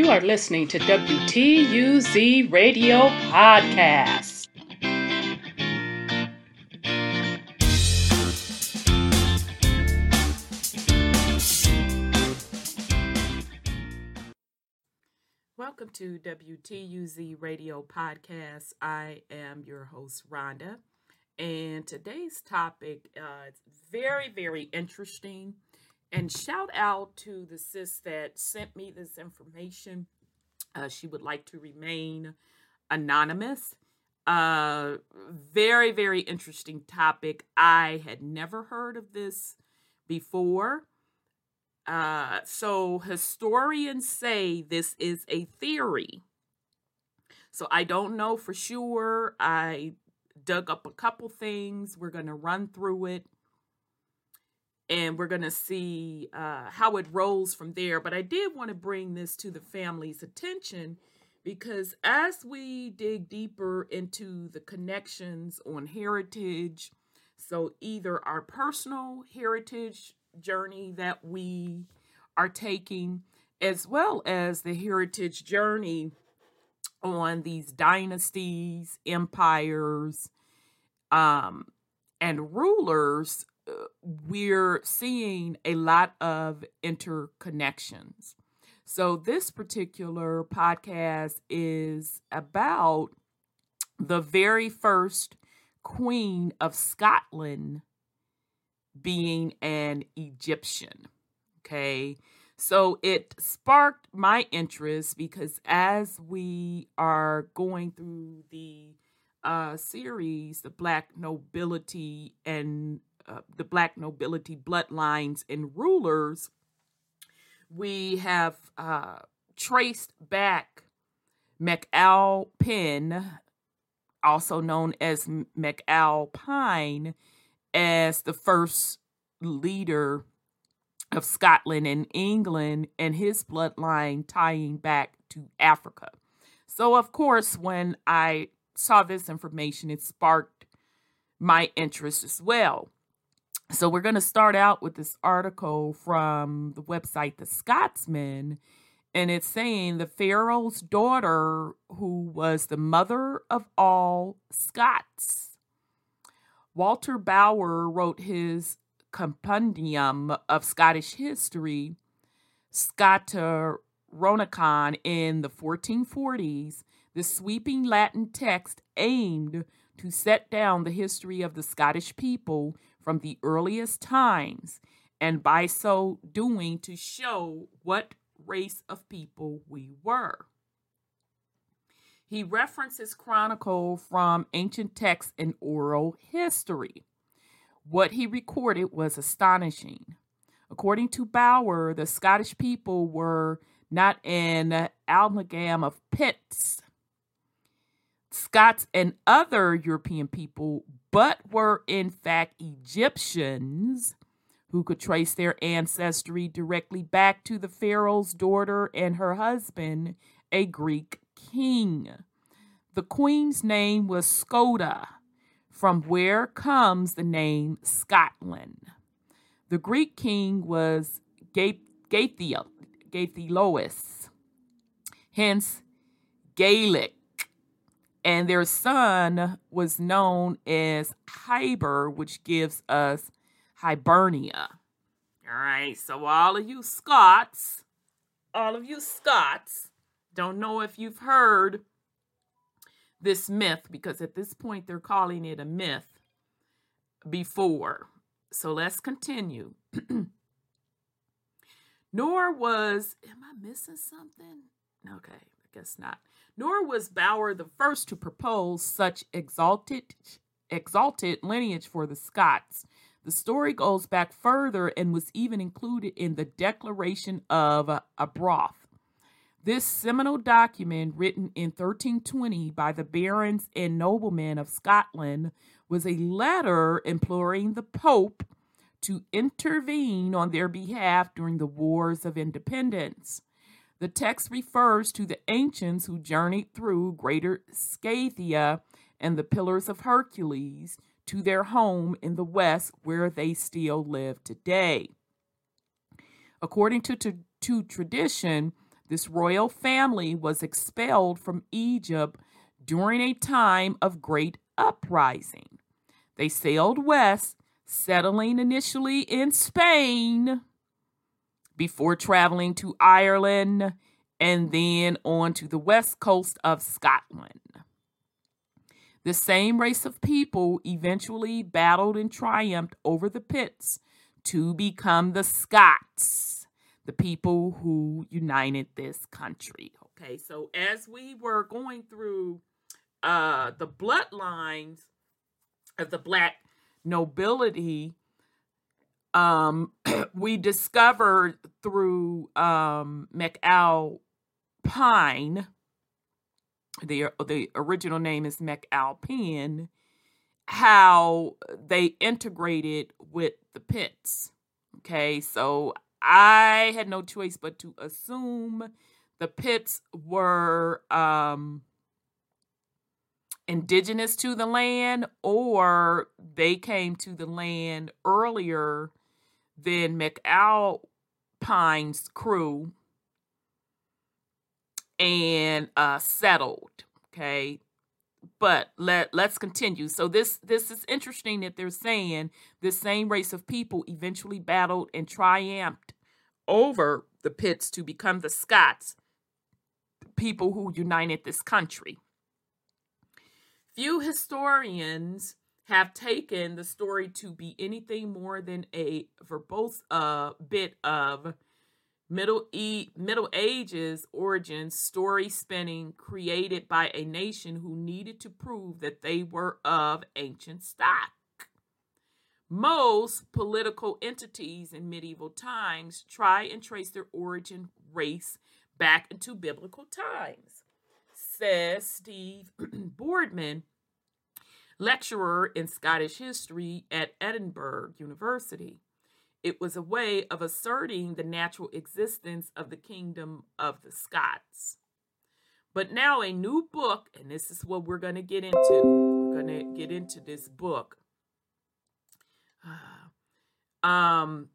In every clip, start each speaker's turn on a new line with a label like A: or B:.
A: You are listening to WTUZ Radio Podcast. Welcome to WTUZ Radio Podcast. I am your host, Rhonda. And today's topic uh, is very, very interesting. And shout out to the sis that sent me this information. Uh, she would like to remain anonymous. Uh, very, very interesting topic. I had never heard of this before. Uh, so historians say this is a theory. So I don't know for sure. I dug up a couple things. We're going to run through it and we're going to see uh, how it rolls from there. But I did want to bring this to the family's attention because as we dig deeper into the connections on heritage, so either our personal heritage journey that we are taking, as well as the heritage journey on these dynasties, empires, um, and rulers, we're seeing a lot of interconnections. So, this particular podcast is about the very first queen of Scotland being an Egyptian. Okay. So it sparked my interest because as we are going through the uh, series, the Black Nobility and uh, the Black Nobility bloodlines and rulers, we have uh, traced back McAlpine, also known as McAlpine, as the first leader of Scotland and England and his bloodline tying back to Africa. So, of course, when I saw this information, it sparked my interest as well. So, we're going to start out with this article from the website The Scotsman, and it's saying the Pharaoh's daughter, who was the mother of all Scots. Walter Bower wrote his compendium of Scottish history, Scotichronicon, in the 1440s, the sweeping Latin text aimed to set down the history of the Scottish people from the earliest times, and by so doing to show what race of people we were. He references chronicle from ancient texts and oral history. What he recorded was astonishing. According to Bower, the Scottish people were not an amalgam of Picts, Scots, and other European people, but were in fact Egyptians who could trace their ancestry directly back to the Pharaoh's daughter and her husband, a Greek king. The queen's name was Scota from where comes the name Scotland. The Greek king was Gaethiel, Gaethilois, hence Gaelic, and their son was known as Hyber, which gives us Hibernia. All right, so all of you Scots, all of you Scots, don't know if you've heard this myth because at this point they're calling it a myth before. So let's continue. Nor was, am I missing something? Okay, I guess not. Nor was Bower the first to propose such exalted, exalted lineage for the Scots. The story goes back further and was even included in the Declaration of Arbroath. This seminal document, written in 1320 by the barons and noblemen of Scotland, was a letter imploring the Pope to intervene on their behalf during the Wars of Independence. The text refers to the ancients who journeyed through Greater Scythia and the Pillars of Hercules to their home in the West, where they still live today. According to, to, to tradition, This royal family was expelled from Egypt during a time of great uprising. They sailed west, settling initially in Spain before traveling to Ireland and then on to the west coast of Scotland. The same race of people eventually battled and triumphed over the Picts to become the Scots, the people who united this country. Okay, so as we were going through uh, the bloodlines of the black nobility, um, we discovered through um, McAlpine the the original name is McAlpin, how they integrated with the pits. Okay, so I had no choice but to assume the pits were um, indigenous to the land or they came to the land earlier than McAlpine's crew and uh, settled. Okay, but let let's continue. So this this is interesting that they're saying this same race of people eventually battled and triumphed over the Picts to become the Scots, the people who united this country. Few historians have taken the story to be anything more than a verbose uh, bit of Middle e- Middle Ages origins story spinning created by a nation who needed to prove that they were of ancient stock. Most political entities in medieval times try and trace their origin race back into biblical times, says Steve Boardman, lecturer in Scottish history at Edinburgh University. It was a way of asserting the natural existence of the kingdom of the Scots. But now, a new book, and this is what we're going to get into. We're going to get into this book. Um,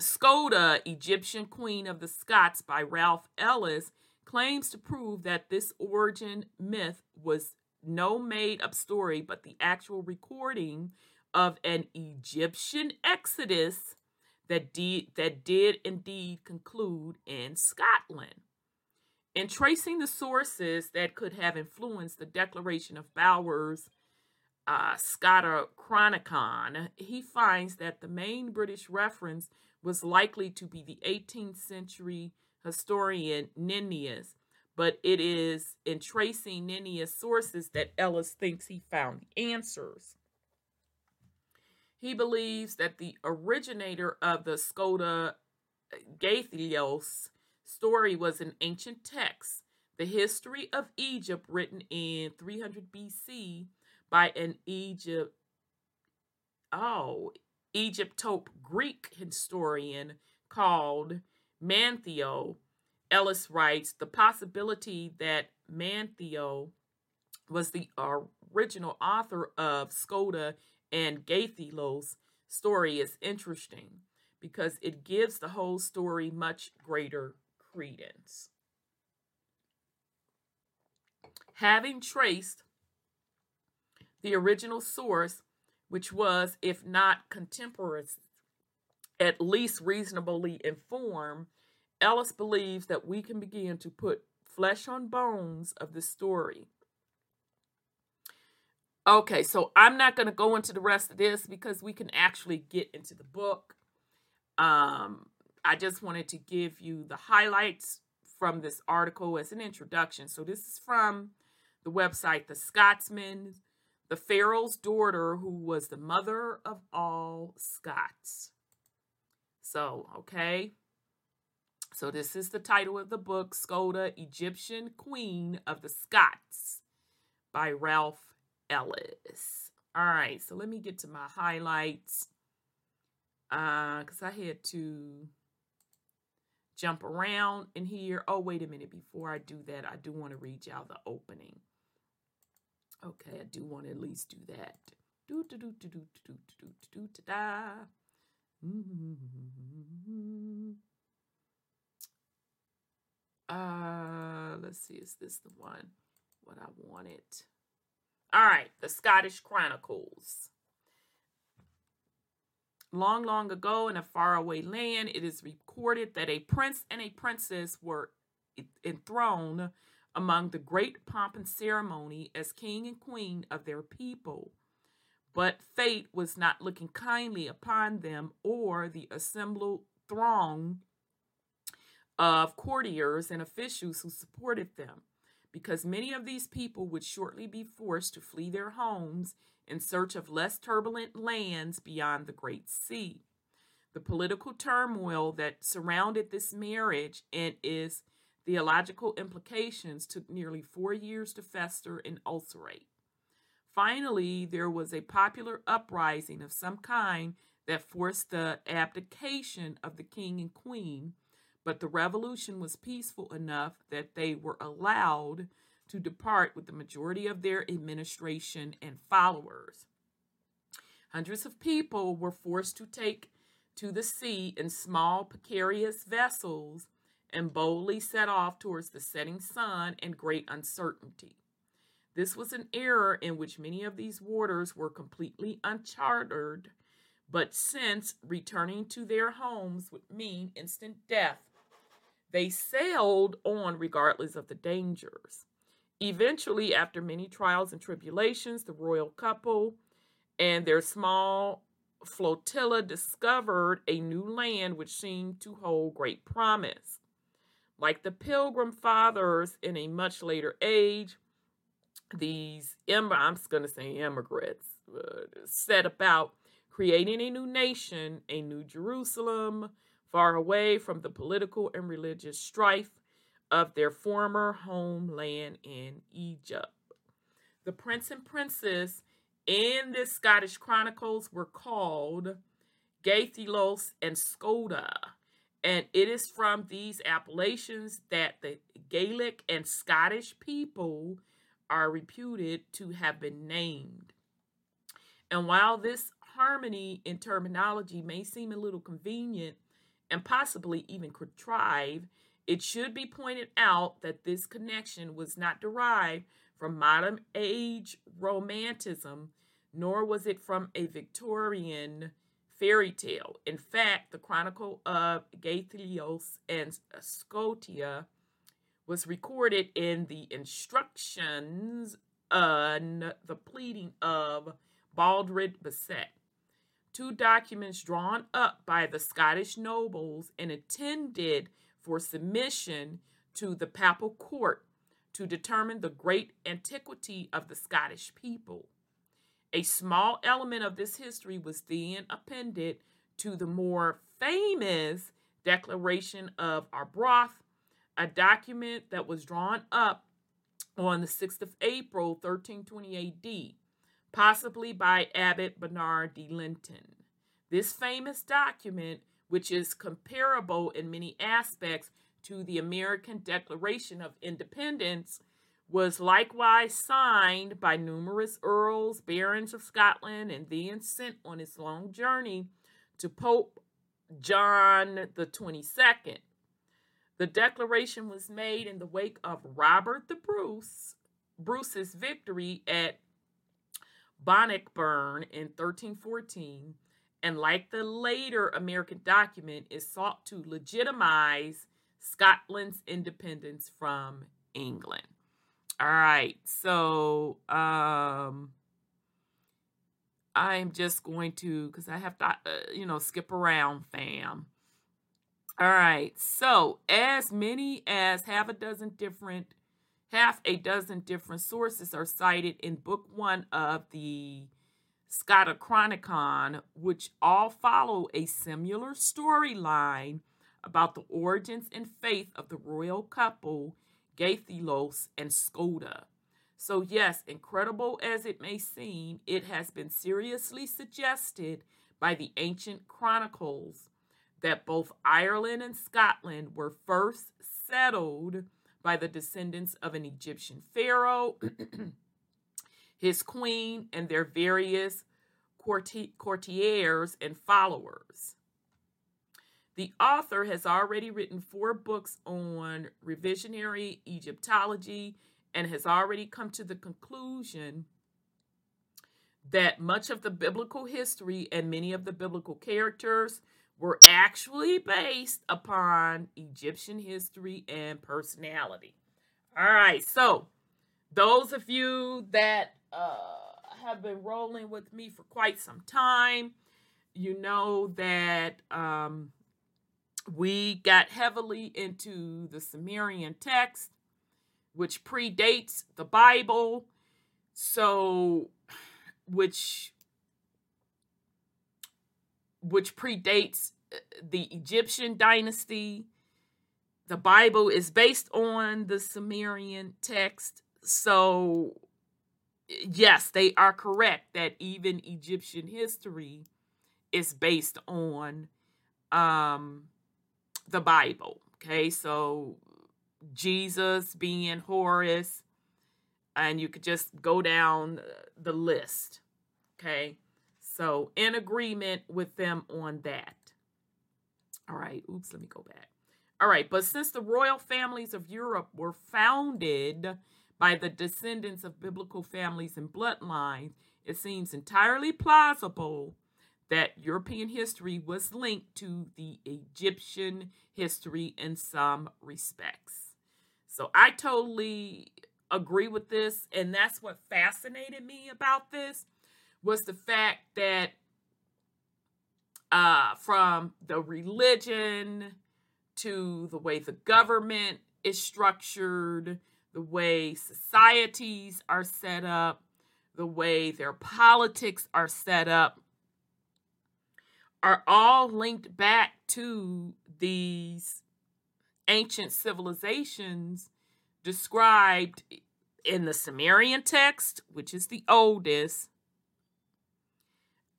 A: Scota, Egyptian Queen of the Scots by Ralph Ellis, claims to prove that this origin myth was no made up story, but the actual recording of an Egyptian exodus that did, that did indeed conclude in Scotland. In tracing the sources that could have influenced the declaration of Bowers' uh, Scotta Chronicon, he finds that the main British reference was likely to be the 18th century historian Nennius, but it is in tracing Nennius' sources that Ellis thinks he found the answers. He believes that the originator of the Scota uh, Gathelios story was an ancient text, the history of Egypt written in 300 BC by an Egypt oh Egyptope Greek historian called Manetho. Ellis writes the possibility that Manetho was the original author of Scota and Gaithilos story is interesting because it gives the whole story much greater credence. Having traced the original source, which was, if not contemporaneous, at least reasonably informed, Ellis believes that we can begin to put flesh on bones of the story Okay, so I'm not going to go into the rest of this because we can actually get into the book. Um, I just wanted to give you the highlights from this article as an introduction. So this is from the website The Scotsman, the Pharaoh's daughter who was the mother of all Scots. So, okay. So this is the title of the book, Scota, Egyptian Queen of the Scots by Ralph Ellis. All right, so let me get to my highlights. Uh, because I had to jump around in here. Oh, wait a minute. Before I do that, I do want to read y'all the opening. Okay, I do want to at least do that. Do do do do do do do do do da. Mm-hmm, mm-hmm, mm-hmm. Uh, let's see, is this the one? What I wanted. All right, the Scottish Chronicles. Long, long ago in a faraway land, it is recorded that a prince and a princess were enthroned among the great pomp and ceremony as king and queen of their people. But fate was not looking kindly upon them or the assembled throng of courtiers and officials who supported them, because many of these people would shortly be forced to flee their homes in search of less turbulent lands beyond the Great Sea. The political turmoil that surrounded this marriage and its theological implications took nearly four years to fester and ulcerate. Finally, there was a popular uprising of some kind that forced the abdication of the king and queen, but the revolution was peaceful enough that they were allowed to depart with the majority of their administration and followers. Hundreds of people were forced to take to the sea in small, precarious vessels and boldly set off towards the setting sun and great uncertainty. This was an era in which many of these waters were completely uncharted, but since returning to their homes would mean instant death, they sailed on regardless of the dangers. Eventually, after many trials and tribulations, the royal couple and their small flotilla discovered a new land which seemed to hold great promise. Like the pilgrim fathers in a much later age, these, Im- I'm going to say immigrants, uh, set about creating a new nation, a new Jerusalem, far away from the political and religious strife of their former homeland in Egypt. The prince and princess in the Scottish Chronicles were called Gaithilos and Scota. And it is from these appellations that the Gaelic and Scottish people are reputed to have been named. And while this harmony in terminology may seem a little convenient and possibly even contrive, it should be pointed out that this connection was not derived from modern age romanticism, nor was it from a Victorian fairy tale. In fact, the Chronicle of Gaithelios and Scotia was recorded in the instructions on the pleading of Baldred Bisset. Two documents drawn up by the Scottish nobles and intended for submission to the papal court to determine the great antiquity of the Scottish people. A small element of this history was then appended to the more famous Declaration of Arbroath, a document that was drawn up on the 6th of April, 1320 AD, possibly by Abbot Bernard de Linton. This famous document which is comparable in many aspects to the American Declaration of Independence, was likewise signed by numerous earls, barons of Scotland, and then sent on its long journey to Pope John the 22nd. The declaration was made in the wake of Robert the Bruce, Bruce's victory at Bannockburn in 1314 and like the later American document, is sought to legitimize Scotland's independence from England. All right, so um, I'm just going to, because I have to, uh, you know, skip around, fam. All right, so as many as half a dozen different, half a dozen different sources are cited in book one of the Scotichronicon, which all follow a similar storyline about the origins and faith of the royal couple, Gaithilos and Scota. So, yes, incredible as it may seem, it has been seriously suggested by the ancient chronicles that both Ireland and Scotland were first settled by the descendants of an Egyptian pharaoh his queen, and their various courtiers and followers. The author has already written four books on revisionary Egyptology and has already come to the conclusion that much of the biblical history and many of the biblical characters were actually based upon Egyptian history and personality. All right, so those of you that uh, have been rolling with me for quite some time, you know that um, we got heavily into the Sumerian text, which predates the Bible. So, which which predates the Egyptian dynasty. The Bible is based on the Sumerian text. So, yes, they are correct that even Egyptian history is based on um, the Bible. Okay, so Jesus being Horus, and you could just go down the list. Okay, so in agreement with them on that. All right, oops, let me go back. All right, but since the royal families of Europe were founded by the descendants of biblical families and bloodlines, it seems entirely plausible that European history was linked to the Egyptian history in some respects. So I totally agree with this and that's what fascinated me about this was the fact that uh, from the religion to the way the government is structured, the way societies are set up, the way their politics are set up, are all linked back to these ancient civilizations described in the Sumerian text, which is the oldest,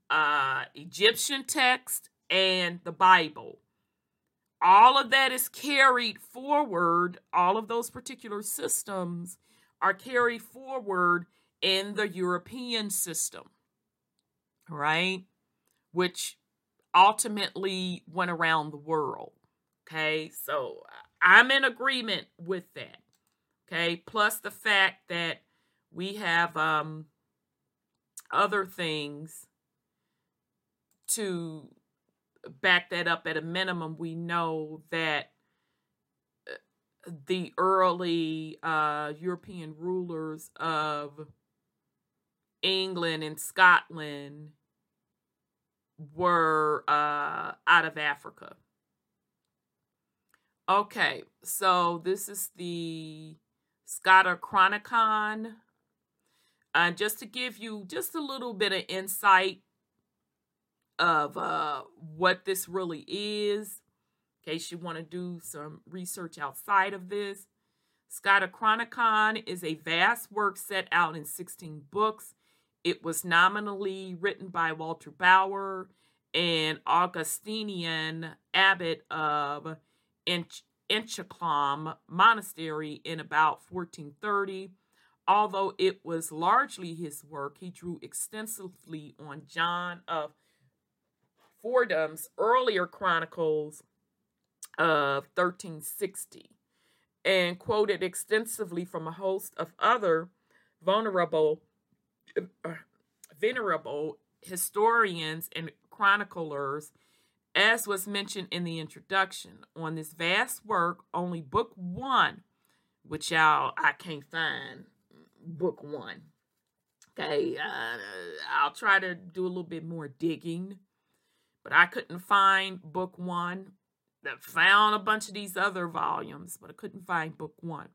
A: uh, Egyptian text, and the Bible. All of that is carried forward, all of those particular systems are carried forward in the European system, right? Which ultimately went around the world. Okay, so I'm in agreement with that. Okay, plus the fact that we have um, other things to back that up at a minimum. We know that uh, the early uh, European rulers of England and Scotland were uh, out of Africa. Okay, so this is the Scotichronicon. Uh, just to give you just a little bit of insight of uh, what this really is, in case you want to do some research outside of this. Scotichronicon is a vast work set out in 16 books it was nominally written by Walter Bower, an Augustinian abbot of Inchcolm Monastery in about 1430. Although it was largely his work, he drew extensively on John of Fordun's earlier chronicles of 1360 and quoted extensively from a host of other vulnerable uh, venerable historians and chroniclers, as was mentioned in the introduction. On this vast work, only book one, which y'all I can't find book one. Okay, uh, I'll try to do a little bit more digging, but I couldn't find book one. I found a bunch of these other volumes, but I couldn't find book one.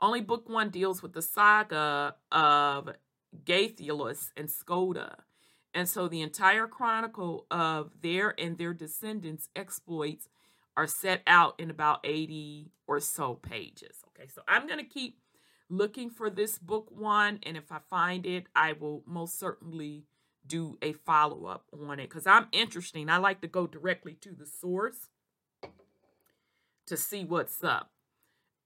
A: Only book one deals with the saga of Gaethelus and Scota. And so the entire chronicle of their and their descendants' exploits are set out in about 80 or so pages. Okay, so I'm going to keep looking for this book one. And if I find it, I will most certainly do a follow up on it because I'm interesting. I like to go directly to the source to see what's up.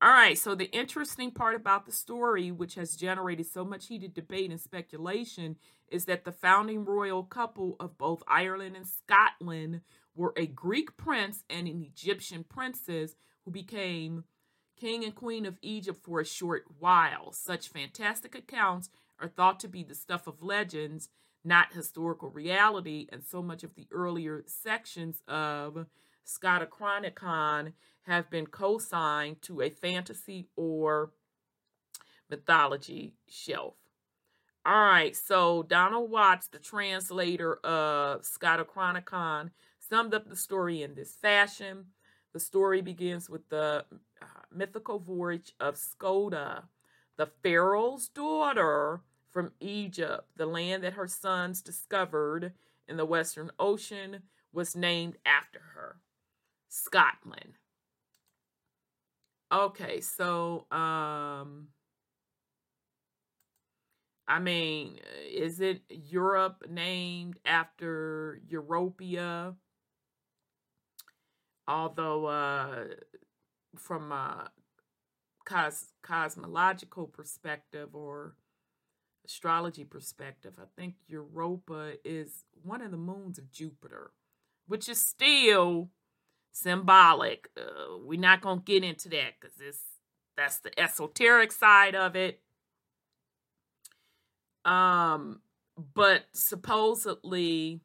A: All right, so the interesting part about the story, which has generated so much heated debate and speculation, is that the founding royal couple of both Ireland and Scotland were a Greek prince and an Egyptian princess who became king and queen of Egypt for a short while. Such fantastic accounts are thought to be the stuff of legends, not historical reality, and so much of the earlier sections of Scotichronicon have been co-signed to a fantasy or mythology shelf. All right, so Donald Watts, the translator of Scotichronicon, summed up the story in this fashion. The story begins with the uh, mythical voyage of Scota, the Pharaoh's daughter from Egypt. The land that her sons discovered in the Western Ocean was named after her Scotland. Okay, so um I mean, is it Europe named after Europia? Although uh from a cos- cosmological perspective or astrology perspective, I think Europa is one of the moons of Jupiter, which is still symbolic. Uh, we're not gonna get into that because this that's the esoteric side of it. Um, but supposedly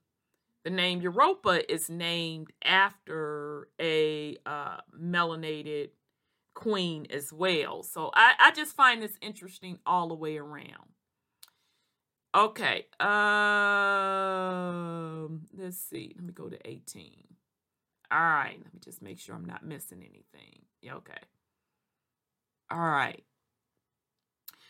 A: the name Europa is named after a uh, melanated queen as well. So I, I just find this interesting all the way around. Okay. Um, let's see. Let me go to 18. All right. Let me just make sure I'm not missing anything. Okay. All right.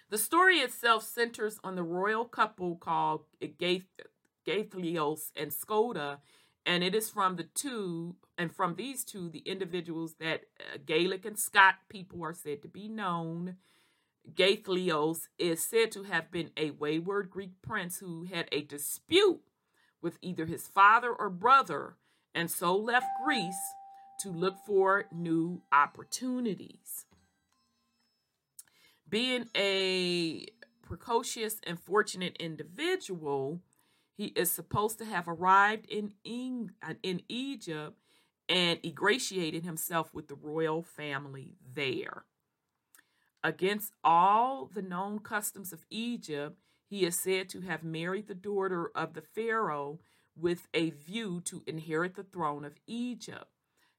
A: The story itself centers on the royal couple called Gaithlios and Scota, and it is from the two, and from these two, the individuals that uh, Gaelic and Scot people are said to be known. Gaithlios is said to have been a wayward Greek prince who had a dispute with either his father or brother, and so left Greece to look for new opportunities. Being a precocious and fortunate individual, he is supposed to have arrived in Eng- in Egypt and ingratiated himself with the royal family there. Against all the known customs of Egypt, he is said to have married the daughter of the pharaoh with a view to inherit the throne of Egypt.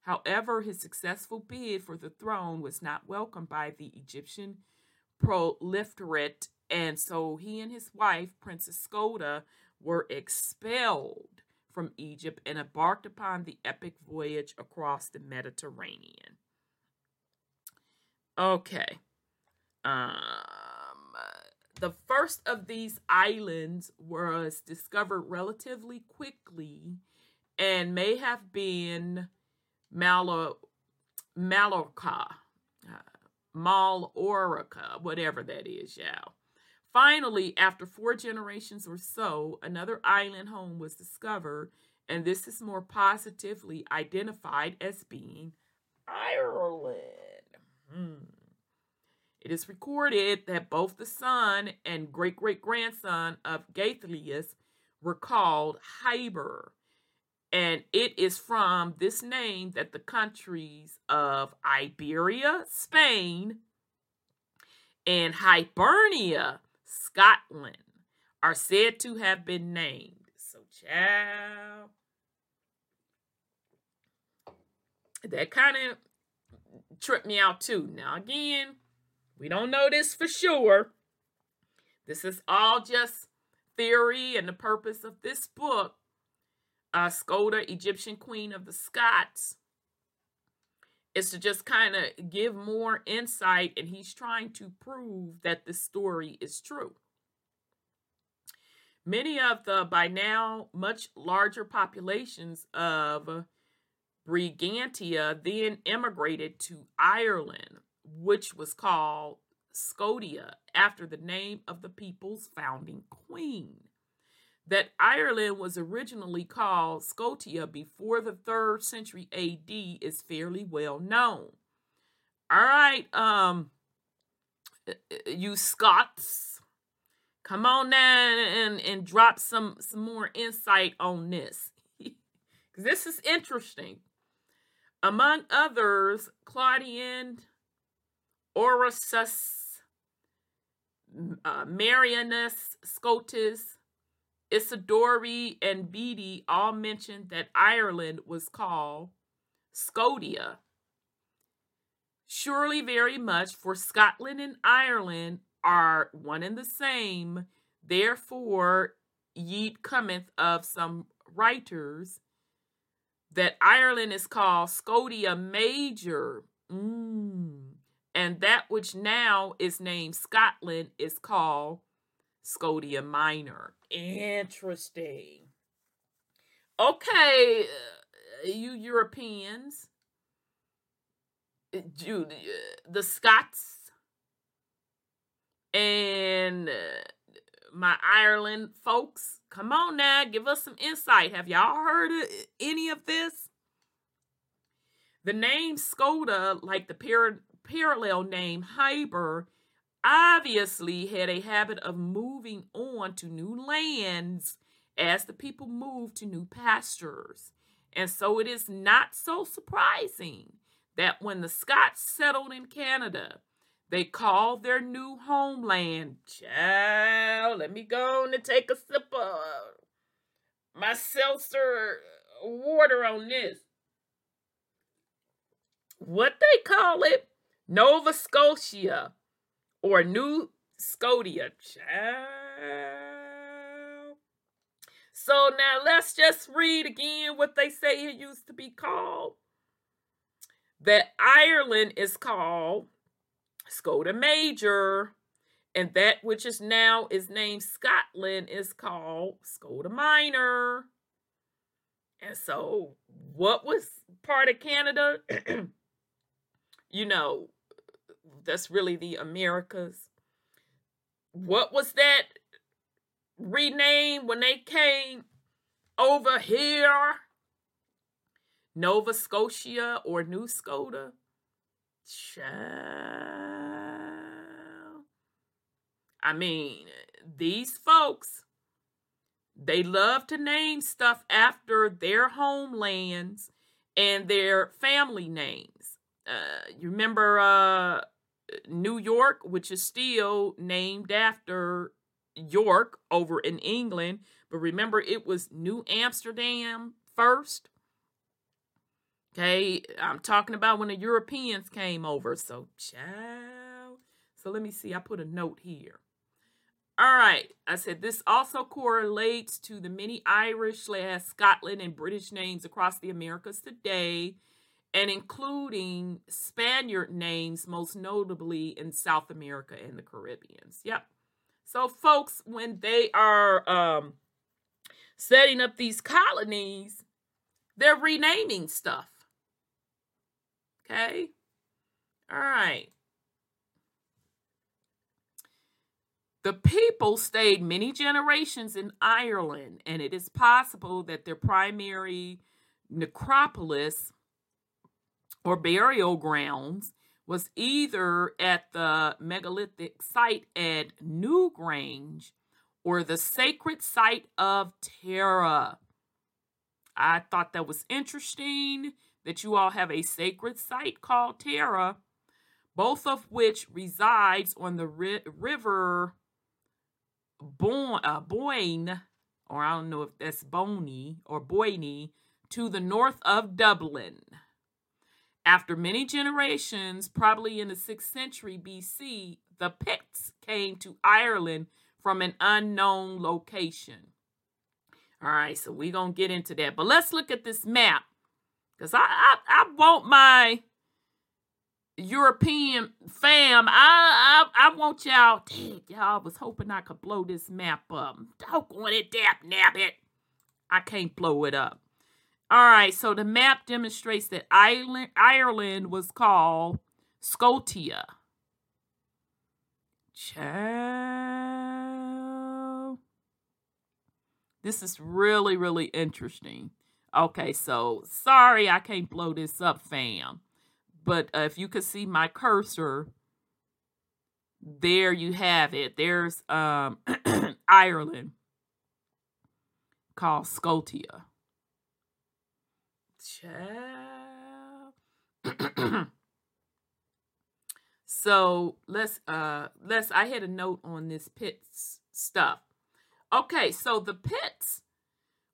A: However, his successful bid for the throne was not welcomed by the Egyptian proliferate, and so he and his wife, Princess Scota, were expelled from Egypt and embarked upon the epic voyage across the Mediterranean. Okay. Um, the first of these islands was discovered relatively quickly and may have been Malo, Mallorca, uh, Malorica, whatever that is, y'all. Finally, after four generations or so, another island home was discovered, and this is more positively identified as being Ireland. Hmm. It is recorded that both the son and great great grandson of Gaithlius were called Hyber, and it is from this name that the countries of Iberia, Spain, and Hibernia, Scotland are said to have been named. So, child, that kind of tripped me out too. Now, again, we don't know this for sure. This is all just theory, and the purpose of this book, uh, Scota, Egyptian Queen of the Scots, is to just kind of give more insight, and he's trying to prove that the story is true. Many of the by now much larger populations of Brigantia then immigrated to Ireland, which was called Scotia after the name of the people's founding queen that Ireland was originally called Scotia before the 3rd century AD is fairly well known. All right, um, you Scots, come on now and and drop some some more insight on this. this is interesting. Among others, Claudian, Orosius, uh, Marianus Scotus, Isidori, and Bede all mentioned that Ireland was called Scotia. Surely, very much, for Scotland and Ireland are one and the same. Therefore, ye cometh of some writers that Ireland is called Scotia Major. Mm. And that which now is named Scotland is called Scotia Minor. Interesting. Okay, uh, you Europeans, uh, you, uh, the Scots, and my Ireland folks, come on now, give us some insight. Have y'all heard of any of this? The name Scota, like the par- parallel name Hyber, obviously had a habit of moving on to new lands as the people moved to new pastures. And so it is not so surprising that when the Scots settled in Canada, they called their new homeland. Child, let me go and take a sip of my seltzer water on this. What they call it? Nova Scotia or New Scotia. Child. So now let's just read again what they say it used to be called. That Ireland is called Scotia Major, and that which is now is named Scotland is called Scotia Minor. And so, what was part of Canada? you know, that's really the Americas. What was that renamed when they came over here? Nova Scotia or New Scotia? Child. I mean, these folks, they love to name stuff after their homelands and their family names. Uh, you remember uh, New York, which is still named after York over in England, but remember it was New Amsterdam first. Okay, I'm talking about when the Europeans came over. So, child. So let me see. I put a note here. All right. I said this also correlates to the many Irish Scotland and British names across the Americas today, and including Spaniard names, most notably in South America and the Caribbean. Yep. So, folks, when they are um, setting up these colonies, they're renaming stuff. Okay. All right. The people stayed many generations in Ireland, and it is possible that their primary necropolis or burial grounds was either at the megalithic site at Newgrange or the sacred site of Tara. I thought that was interesting that you all have a sacred site called Tara, both of which resides on the ri- river Boyne, uh, Boyne, or I don't know if that's Boney or Boyne, to the north of Dublin. After many generations, probably in the 6th century BC, the Picts came to Ireland from an unknown location. All right, so we're going to get into that. But let's look at this map because I, I, I want my European fam, I I, I want y'all. Dang, y'all was hoping I could blow this map up. Don't want it, dap nap it. I can't blow it up. All right, so the map demonstrates that Ireland, Ireland was called Scotia. Ciao. This is really, really interesting. Okay, so sorry I can't blow this up, fam. but uh, if you could see my cursor, there you have it. There's um, Ireland called Scotia. So let's uh let's I had a note on this pits stuff. Okay, so the pits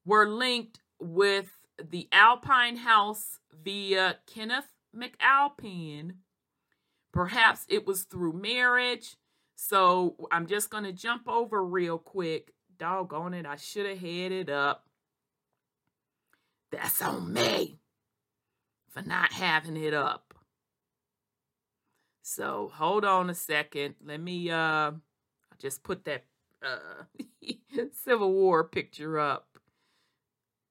A: were linked with the Alpine House via Kenneth McAlpine. Perhaps it was through marriage. So I'm just going to jump over real quick. Doggone it, I should have had it up. That's on me for not having it up. So hold on a second. Let me uh I just put that uh Civil War picture up.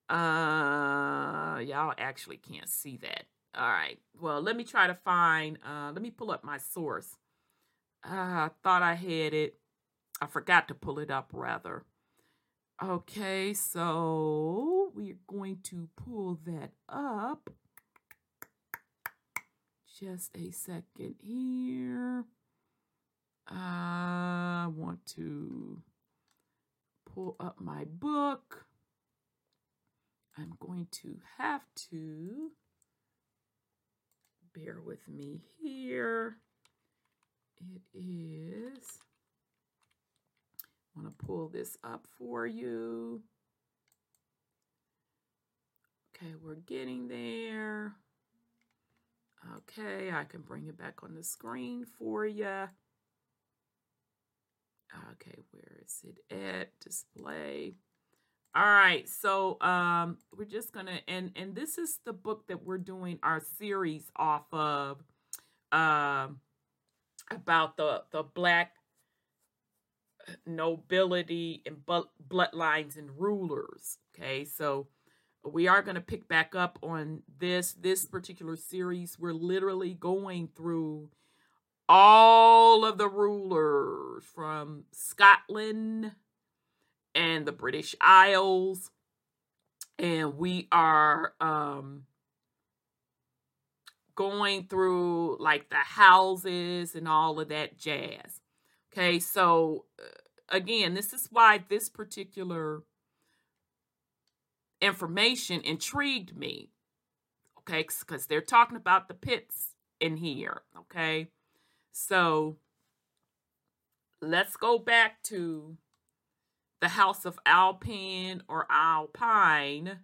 A: Uh y'all actually can't see that. All right. Well, let me try to find uh let me pull up my source. Uh, I thought I had it. I forgot to pull it up rather. Okay, so we're going to pull that up. Just a second here. I want to pull up my book. I'm going to have to bear with me here. It is I want to pull this up for you. Okay, we're getting there. Okay, I can bring it back on the screen for you. Okay, where is it at? Display. All right, so um, we're just gonna and and this is the book that we're doing our series off of, um, about the the black nobility and bloodlines and rulers. Okay, so we are going to pick back up on this this particular series. We're literally going through all of the rulers from Scotland and the British Isles, and we are um, going through like the houses and all of that jazz. Okay, so uh, again, this is why this particular information intrigued me. Okay, because they're talking about the Picts in here. Okay, so let's go back to the House of Alpine or Alpine.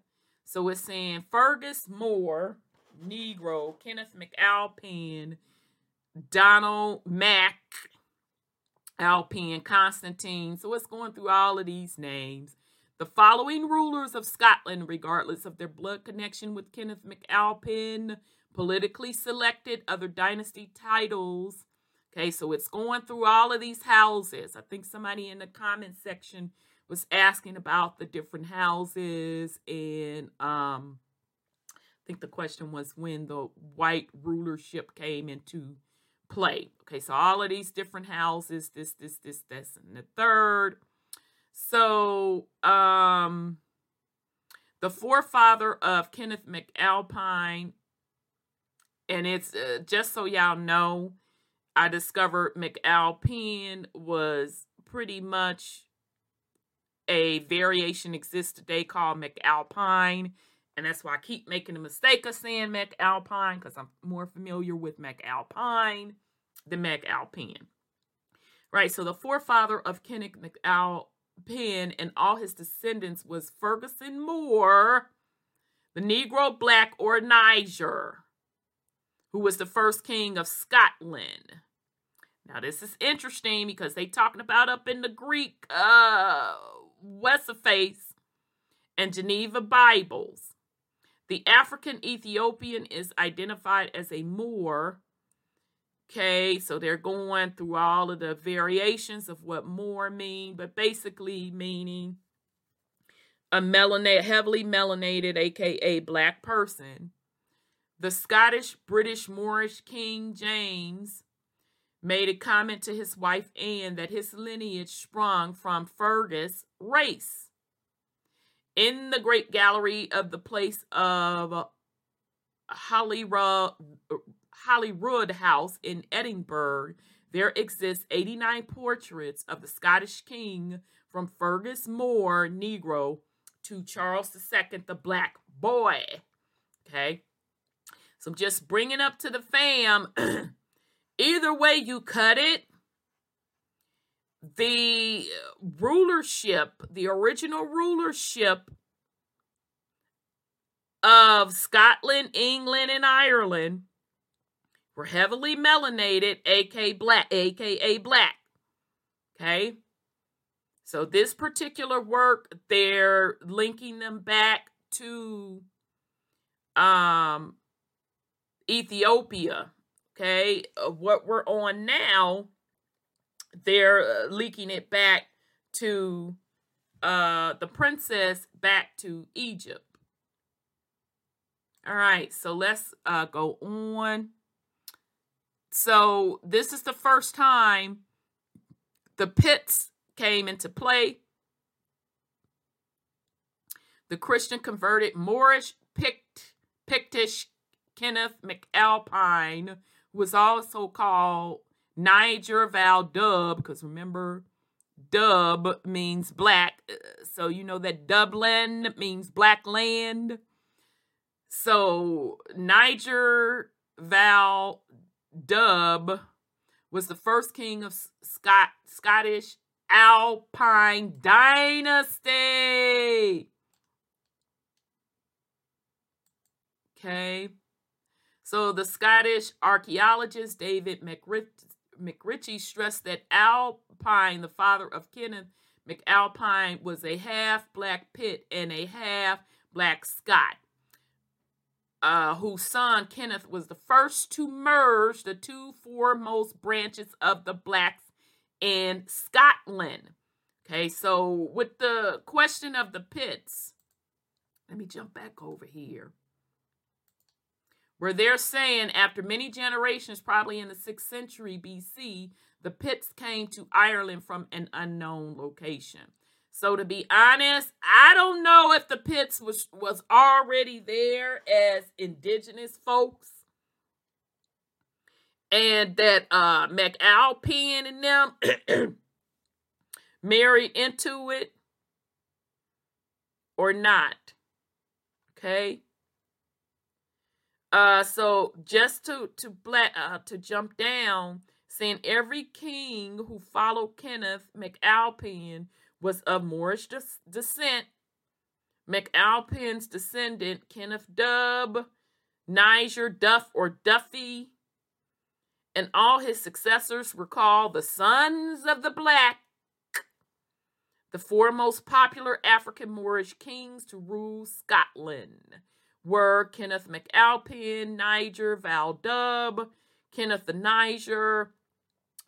A: So it's saying Fergus Moore, Negro, Kenneth McAlpine, Donald Mack, Alpine, Constantine. So it's going through all of these names. The following rulers of Scotland, regardless of their blood connection with Kenneth MacAlpin, politically selected other dynasty titles. Okay, so it's going through all of these houses. I think somebody in the comment section was asking about the different houses and um I think the question was when the white rulership came into play. Okay, so all of these different houses, this, this, this, this, and the third. So, um, the forefather of Kenneth McAlpine, and it's uh, just so y'all know, I discovered McAlpine was pretty much a variation exists today called McAlpine. And that's why I keep making the mistake of saying McAlpine because I'm more familiar with McAlpine than McAlpine. Right, so the forefather of Kenneth McAlpine and all his descendants was Ferguson Moore, the Negro Black or Niger, who was the first king of Scotland. Now, this is interesting because they talking about up in the Greek uh, Wessaface and Geneva Bibles. The African Ethiopian is identified as a Moor. Okay, so they're going through all of the variations of what Moor mean, but basically meaning a melanated, heavily melanated, aka black person. The Scottish, British, Moorish King James made a comment to his wife Anne that his lineage sprung from Fergus race in the great gallery of the place of Holyrood, Holyrood House in Edinburgh, there exist 89 portraits of the Scottish king from Fergus More, Negro, to Charles II, the Black Boy. Okay. So I'm just bringing up to the fam. Either way you cut it, the rulership, the original rulership of Scotland, England, and Ireland were heavily melanated, aka black, aka black. Okay. So this particular work, they're linking them back to um Ethiopia. Okay, uh, what we're on now, they're uh, leaking it back to uh the princess back to Egypt. All right, so let's uh go on. So this is the first time the Picts came into play. The Christian converted Moorish Pict, Pictish Kenneth MacAlpine, who was also called Niger Val Dub, because remember, dub means black. Uh, so you know that Dublin means black land. So Niger Val Dub was the first king of Scott Scottish Alpine dynasty. Okay. So the Scottish archaeologist David MacRitchie stressed that Alpine, the father of Kenneth MacAlpine, was a half black Pict and a half black Scot uh, whose son Kenneth was the first to merge the two foremost branches of the blacks in Scotland. Okay, so with the question of the Picts, let me jump back over here. Where they're saying after many generations, probably in the 6th century BC, the Picts came to Ireland from an unknown location. So to be honest, I don't know if the Picts was was already there as indigenous folks. And that uh MacAlpine and them married into it or not. Okay? Uh so just to to black uh, to jump down, saying every king who followed Kenneth MacAlpine was of Moorish descent. MacAlpine's descendant, Kenneth Dub, Niger Duff or Duffy, and all his successors were called the Sons of the Black, the four most popular African Moorish kings to rule Scotland were Kenneth MacAlpine, Niger Val Dub, Kenneth the Niger,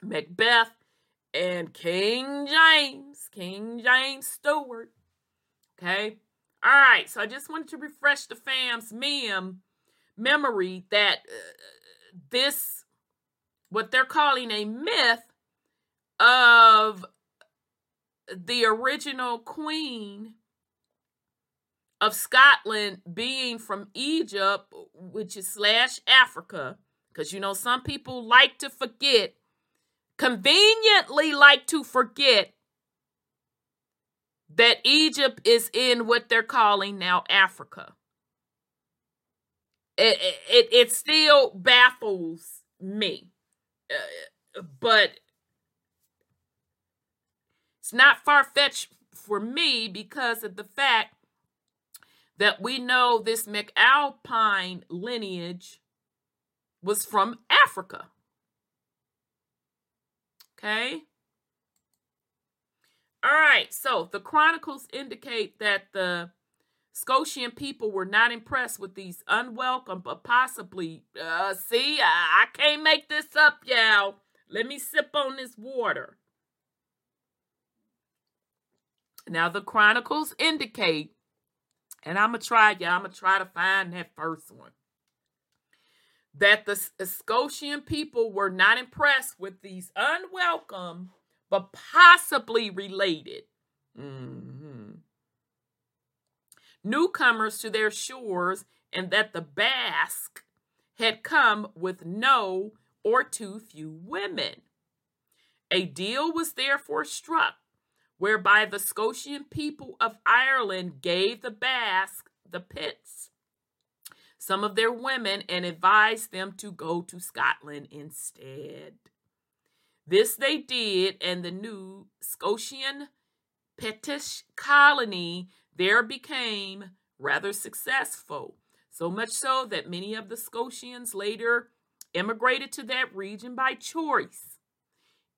A: Macbeth, and King James, King James Stewart. Okay. All right. So I just wanted to refresh the fam's mem memory that uh, this, what they're calling a myth of the original queen of Scotland being from Egypt, which is slash Africa, because you know some people like to forget conveniently like to forget that Egypt is in what they're calling now Africa. It, it, it still baffles me. Uh, but it's not far fetched for me because of the fact that we know this McAlpine lineage was from Africa. Okay. All right. So the chronicles indicate that the Scotian people were not impressed with these unwelcome, but possibly, uh, see, I, I can't make this up, y'all. Let me sip on this water. Now, the chronicles indicate, and I'm going to try, y'all, I'm going to try to find that first one that the Scotian people were not impressed with these unwelcome but possibly related mm-hmm. newcomers to their shores, and that the Basque had come with no or too few women. A deal was therefore struck whereby the Scotian people of Ireland gave the Basque, the Picts, some of their women and advised them to go to Scotland instead. This they did, and the new Scotian Pictish colony there became rather successful, so much so that many of the Scotians later immigrated to that region by choice.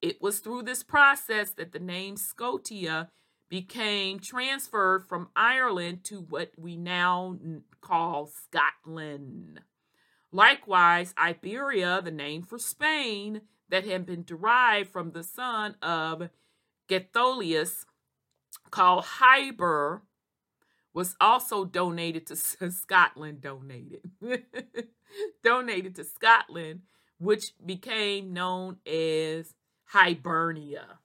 A: It was through this process that the name Scotia became transferred from Ireland to what we now call Scotland. Likewise, Iberia, the name for Spain, that had been derived from the son of Gaetholius, called Hyber, was also donated to Scotland. Donated, donated to Scotland, which became known as Hibernia.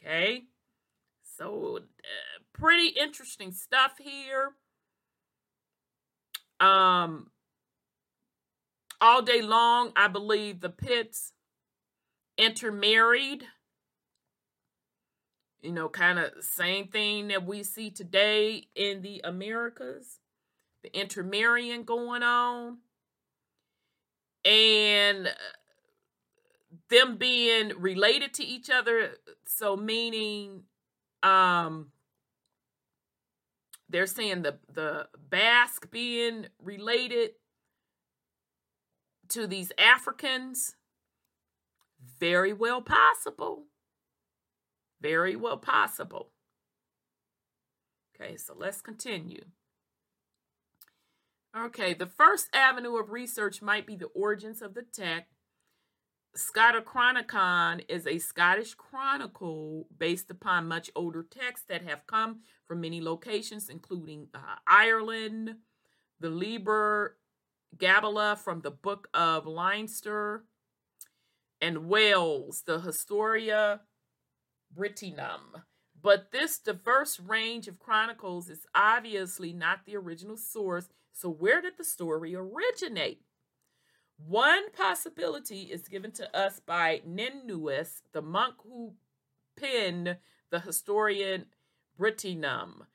A: Okay, so uh, pretty interesting stuff here. Um, all day long, I believe the Picts intermarried. You know, kind of same thing that we see today in the Americas, the intermarrying going on. And them being related to each other so meaning um they're saying the the basque being related to these africans very well possible. Very well possible. Okay so let's continue. Okay the first avenue of research might be the origins of the text Scotichronicon is a Scottish chronicle based upon much older texts that have come from many locations, including uh, Ireland, the Liber Gabala from the Book of Leinster, and Wales, the Historia Brittonum. But this diverse range of chronicles is obviously not the original source. So, where did the story originate? One possibility is given to us by Nennius, the monk who penned the Historia Brittonum.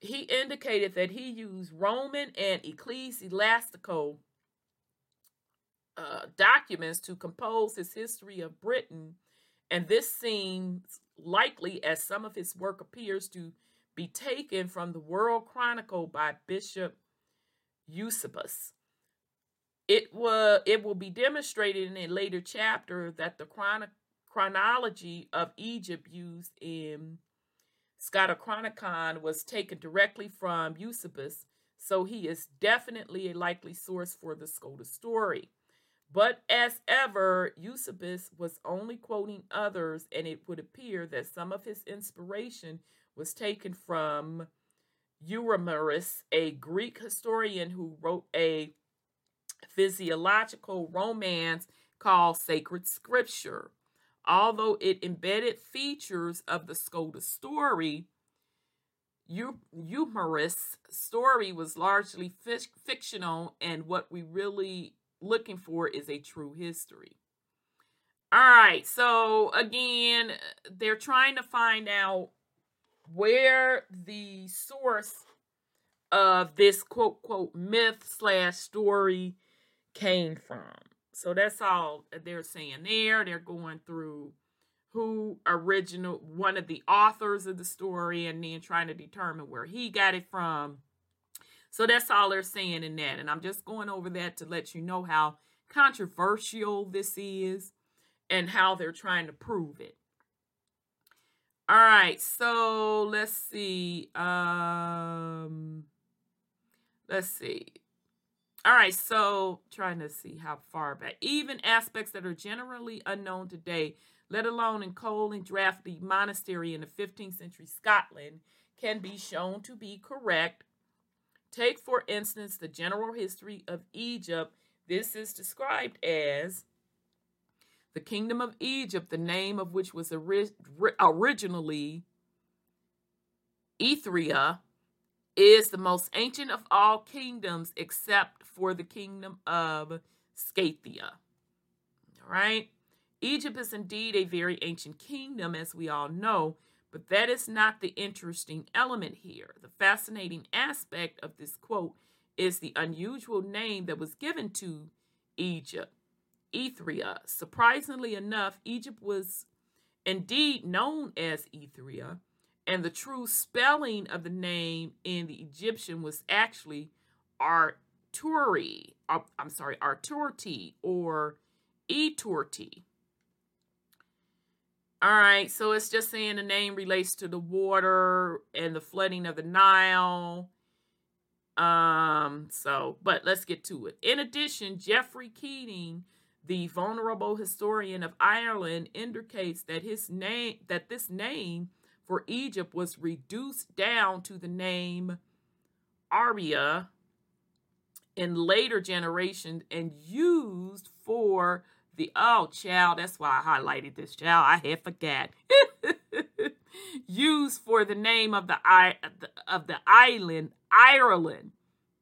A: He indicated that he used Roman and ecclesiastical uh, documents to compose his history of Britain, and this seems likely as some of his work appears to be taken from the World Chronicle by Bishop Eusebius. It will it will be demonstrated in a later chapter that the chron- chronology of Egypt used in Scotichronicon was taken directly from Eusebius, so he is definitely a likely source for the Scotus story. But as ever, Eusebius was only quoting others, and it would appear that some of his inspiration was taken from Euhemerus, a Greek historian who wrote a physiological romance called Sacred Scripture. Although it embedded features of the Scotus story, Euhemerus' story was largely fictional, and what we really looking for is a true history. All right, so again, they're trying to find out where the source of this quote quote myth slash story came from. So that's all they're saying there. They're going through who original one of the authors of the story and then trying to determine where he got it from. So that's all they're saying in that. And I'm just going over that to let you know how controversial this is and how they're trying to prove it. All right, so let's see. Um let's see. All right, so trying to see how far back. Even aspects that are generally unknown today, let alone in Cole and Drafty Monastery in the 15th century Scotland, can be shown to be correct. Take, for instance, the general history of Egypt. This is described as the kingdom of Egypt, the name of which was ori- originally Etheria, is the most ancient of all kingdoms except for the kingdom of Scythia. All right. Egypt is indeed a very ancient kingdom, as we all know, but that is not the interesting element here. The fascinating aspect of this quote is the unusual name that was given to Egypt, Ethria. Surprisingly enough, Egypt was indeed known as Ethria, and the true spelling of the name in the Egyptian was actually Arturi. Uh, I'm sorry, Arturti or Eturti. All right, so it's just saying the name relates to the water and the flooding of the Nile. Um, so, but let's get to it. In addition, Geoffrey Keating, the vulnerable historian of Ireland, indicates that his name that this name for Egypt was reduced down to the name Aria in later generations and used for the oh child, that's why I highlighted this child. I had forgot. Used for the name of the of the island, Ireland.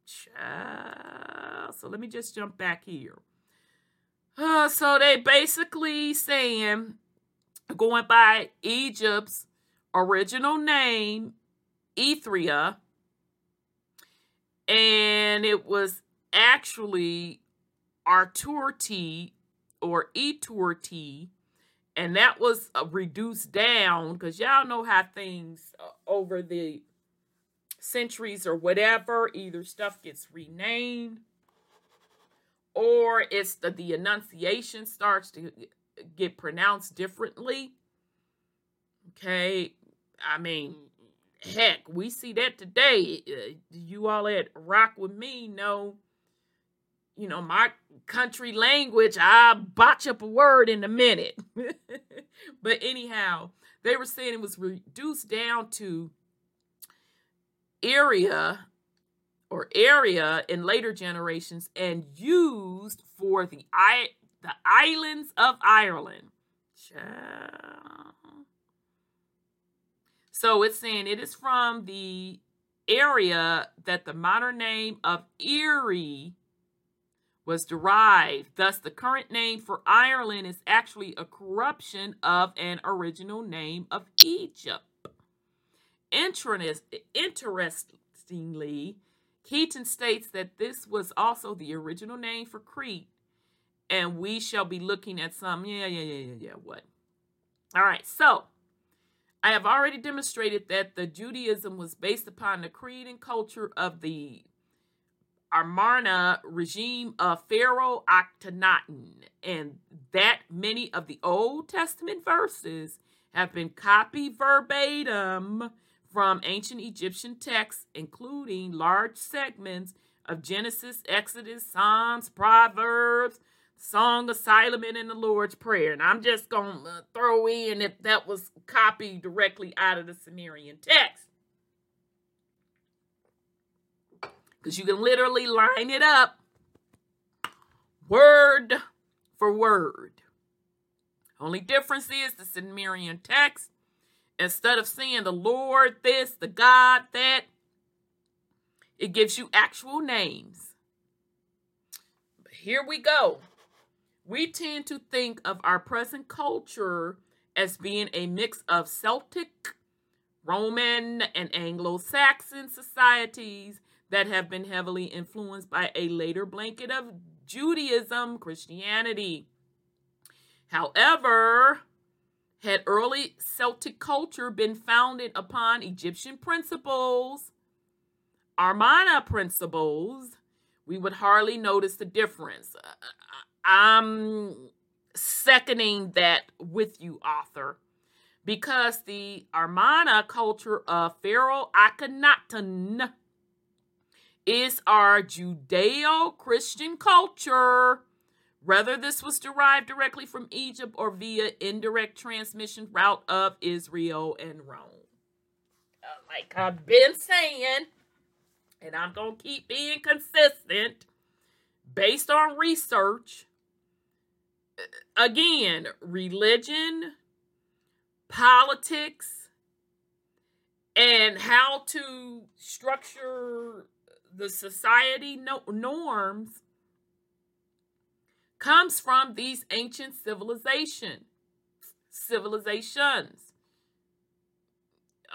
A: Child. So let me just jump back here. Uh, so they basically saying going by Egypt's original name, Ethria, and it was actually Arturti or Etur T, and that was uh, reduced down because y'all know how things uh, over the centuries or whatever, either stuff gets renamed or it's the, the enunciation starts to get pronounced differently. Okay, I mean, heck, we see that today. Uh, you all at Rock with Me know you know, my country language, I botch up a word in a minute. but anyhow, they were saying it was reduced down to area or area in later generations and used for the I the islands of Ireland. So it's saying it is from the area that the modern name of Erie was derived. Thus, the current name for Ireland is actually a corruption of an original name of Egypt. Interestingly, Keating states that this was also the original name for Crete, and we shall be looking at some. Yeah, yeah, yeah, yeah, yeah. What? All right, so I have already demonstrated that the Judaism was based upon the creed and culture of the Amarna regime of Pharaoh Akhenaten, and that many of the Old Testament verses have been copied verbatim from ancient Egyptian texts, including large segments of Genesis, Exodus, Psalms, Proverbs, Song of Solomon, and the Lord's Prayer. And I'm just going to throw in if that was copied directly out of the Sumerian text. because you can literally line it up word for word. Only difference is the Sumerian text, instead of saying the Lord this, the God that, it gives you actual names. But here we go. We tend to think of our present culture as being a mix of Celtic, Roman, and Anglo Saxon societies that have been heavily influenced by a later blanket of Judaism, Christianity. However, had early Celtic culture been founded upon Egyptian principles, Amarna principles, we would hardly notice the difference. I'm seconding that with you, author, because the Amarna culture of Pharaoh Akhenaten is our Judeo Christian culture. Whether this was derived directly from Egypt or via indirect transmission route of Israel and Rome. Uh, like I've been saying, and I'm going to keep being consistent based on research. Again, religion, politics, and how to structure the society no- norms comes from these ancient civilization civilizations.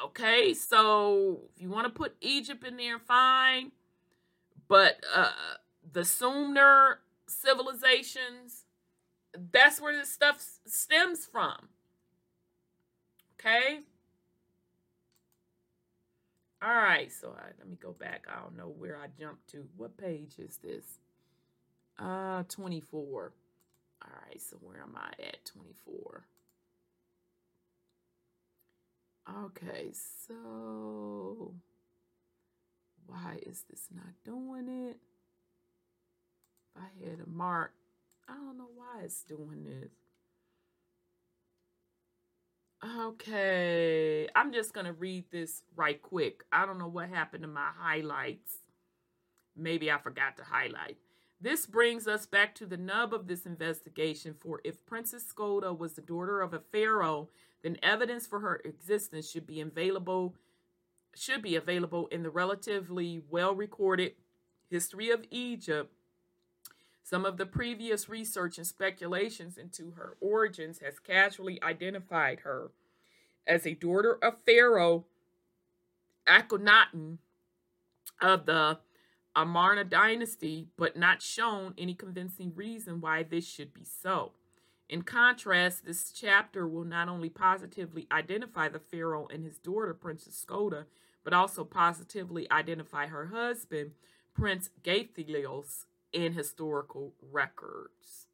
A: Okay so if you want to put egypt in there fine but uh the Sumer civilizations that's where this stuff stems from okay all right, so I, let me go back. I don't know where I jumped to. What page is this? Uh, 24. All right, so where am I at? 24. Okay, so why is this not doing it? If I had a mark, I don't know why it's doing this. Okay, I'm just going to read this right quick. I don't know what happened to my highlights. Maybe I forgot to highlight. This brings us back to the nub of this investigation. For if Princess Scota was the daughter of a pharaoh, then evidence for her existence should be available should be available in the relatively well recorded history of Egypt. Some of the previous research and speculations into her origins has casually identified her as a daughter of Pharaoh Akhenaten of the Amarna dynasty, but not shown any convincing reason why this should be so. In contrast, this chapter will not only positively identify the pharaoh and his daughter, Princess Scota, but also positively identify her husband, Prince Gaithelios, in historical records.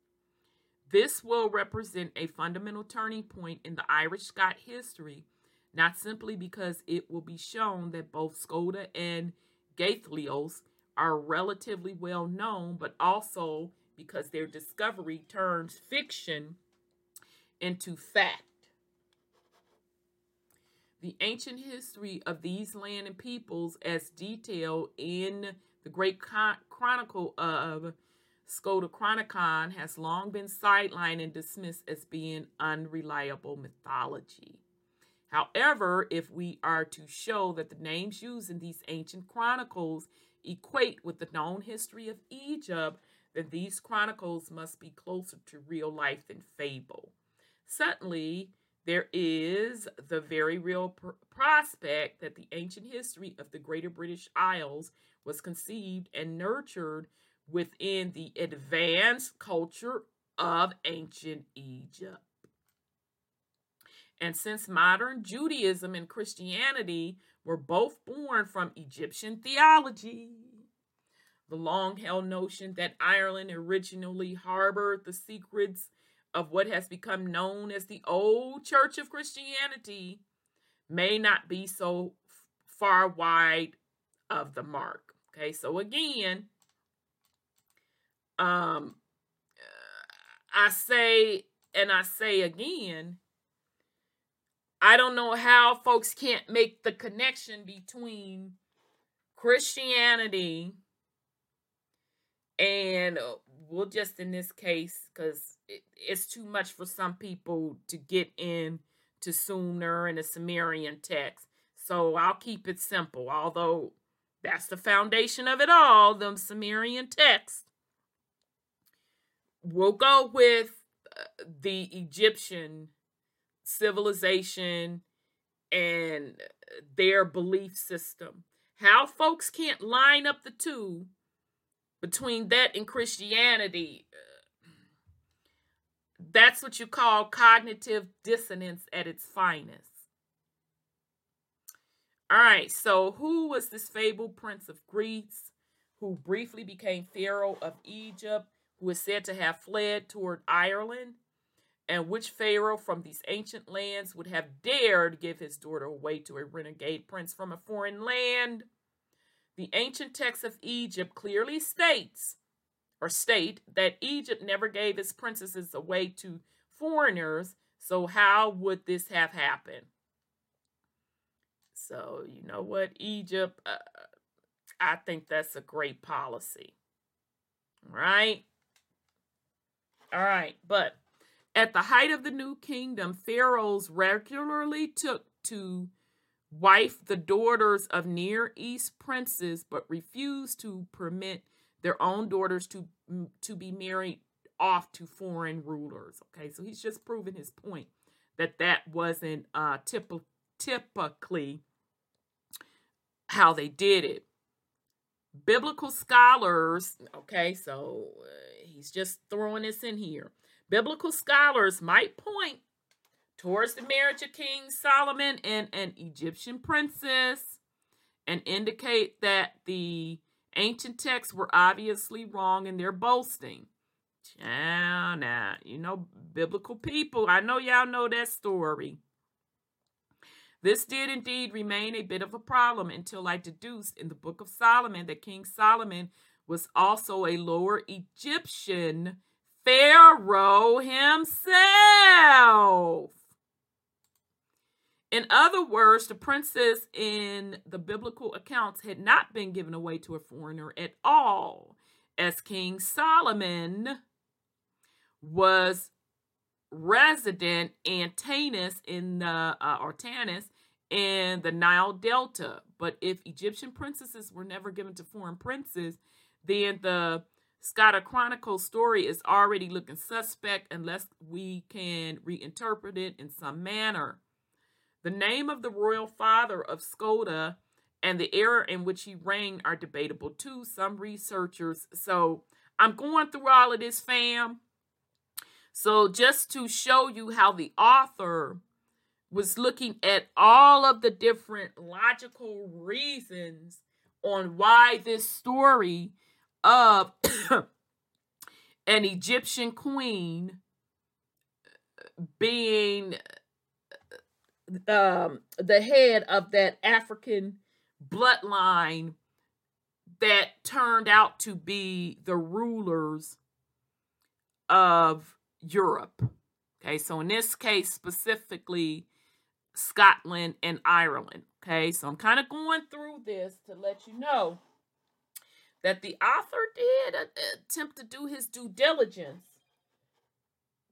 A: This will represent a fundamental turning point in the Irish Scot history, not simply because it will be shown that both Scota and Gaithelios are relatively well known, but also because their discovery turns fiction into fact. The ancient history of these land and peoples, as detailed in the Great Chronicle of Chronicon, has long been sidelined and dismissed as being unreliable mythology. However, if we are to show that the names used in these ancient chronicles equate with the known history of Egypt, then these chronicles must be closer to real life than fable. Certainly, there is the very real pr- prospect that the ancient history of the Greater British Isles was conceived and nurtured within the advanced culture of ancient Egypt. And since modern Judaism and Christianity were both born from Egyptian theology, the long held notion that Ireland originally harbored the secrets of what has become known as the old Church of Christianity may not be so far wide of the mark. Okay, so again, um, I say, and I say again, I don't know how folks can't make the connection between Christianity and uh, well, just in this case, because it, it's too much for some people to get in to Sumer and the Sumerian text. So I'll keep it simple, although that's the foundation of it all, them Sumerian texts. We'll go with uh, the Egyptian civilization and their belief system. How folks can't line up the two between that and Christianity, uh, that's what you call cognitive dissonance at its finest. All right, so who was this fabled prince of Greece who briefly became pharaoh of Egypt, who is said to have fled toward Ireland? And which pharaoh from these ancient lands would have dared give his daughter away to a renegade prince from a foreign land? The ancient text of Egypt clearly states or state that Egypt never gave its princesses away to foreigners, so how would this have happened? So, you know what, Egypt, uh, I think that's a great policy. Right? All right, but at the height of the new kingdom, pharaohs regularly took to wife the daughters of Near East princes, but refused to permit their own daughters to, to be married off to foreign rulers. Okay, so he's just proving his point that that wasn't uh, typ- typically how they did it. Biblical scholars, okay, so uh, he's just throwing this in here. Biblical scholars might point towards the marriage of King Solomon and an Egyptian princess and indicate that the ancient texts were obviously wrong in their boasting. Yeah, now, you know, biblical people, I know y'all know that story. This did indeed remain a bit of a problem until I deduced in the book of Solomon that King Solomon was also a lower Egyptian Pharaoh himself. In other words, the princess in the biblical accounts had not been given away to a foreigner at all, as King Solomon was resident in Tanis in the uh, or Tanis in the Nile Delta. But if Egyptian princesses were never given to foreign princes, then the Scota Chronicle story is already looking suspect unless we can reinterpret it in some manner. The name of the royal father of Scota and the era in which he reigned are debatable too. Some researchers. So I'm going through all of this, fam. So just to show you how the author was looking at all of the different logical reasons on why this story of an Egyptian queen being um, the head of that African bloodline that turned out to be the rulers of Europe. Okay, so in this case, specifically Scotland and Ireland. Okay, so I'm kind of going through this to let you know that the author did attempt to do his due diligence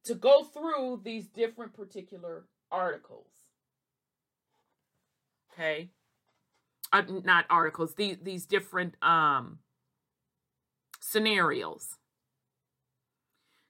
A: to go through these different particular articles okay uh, not articles these these different um scenarios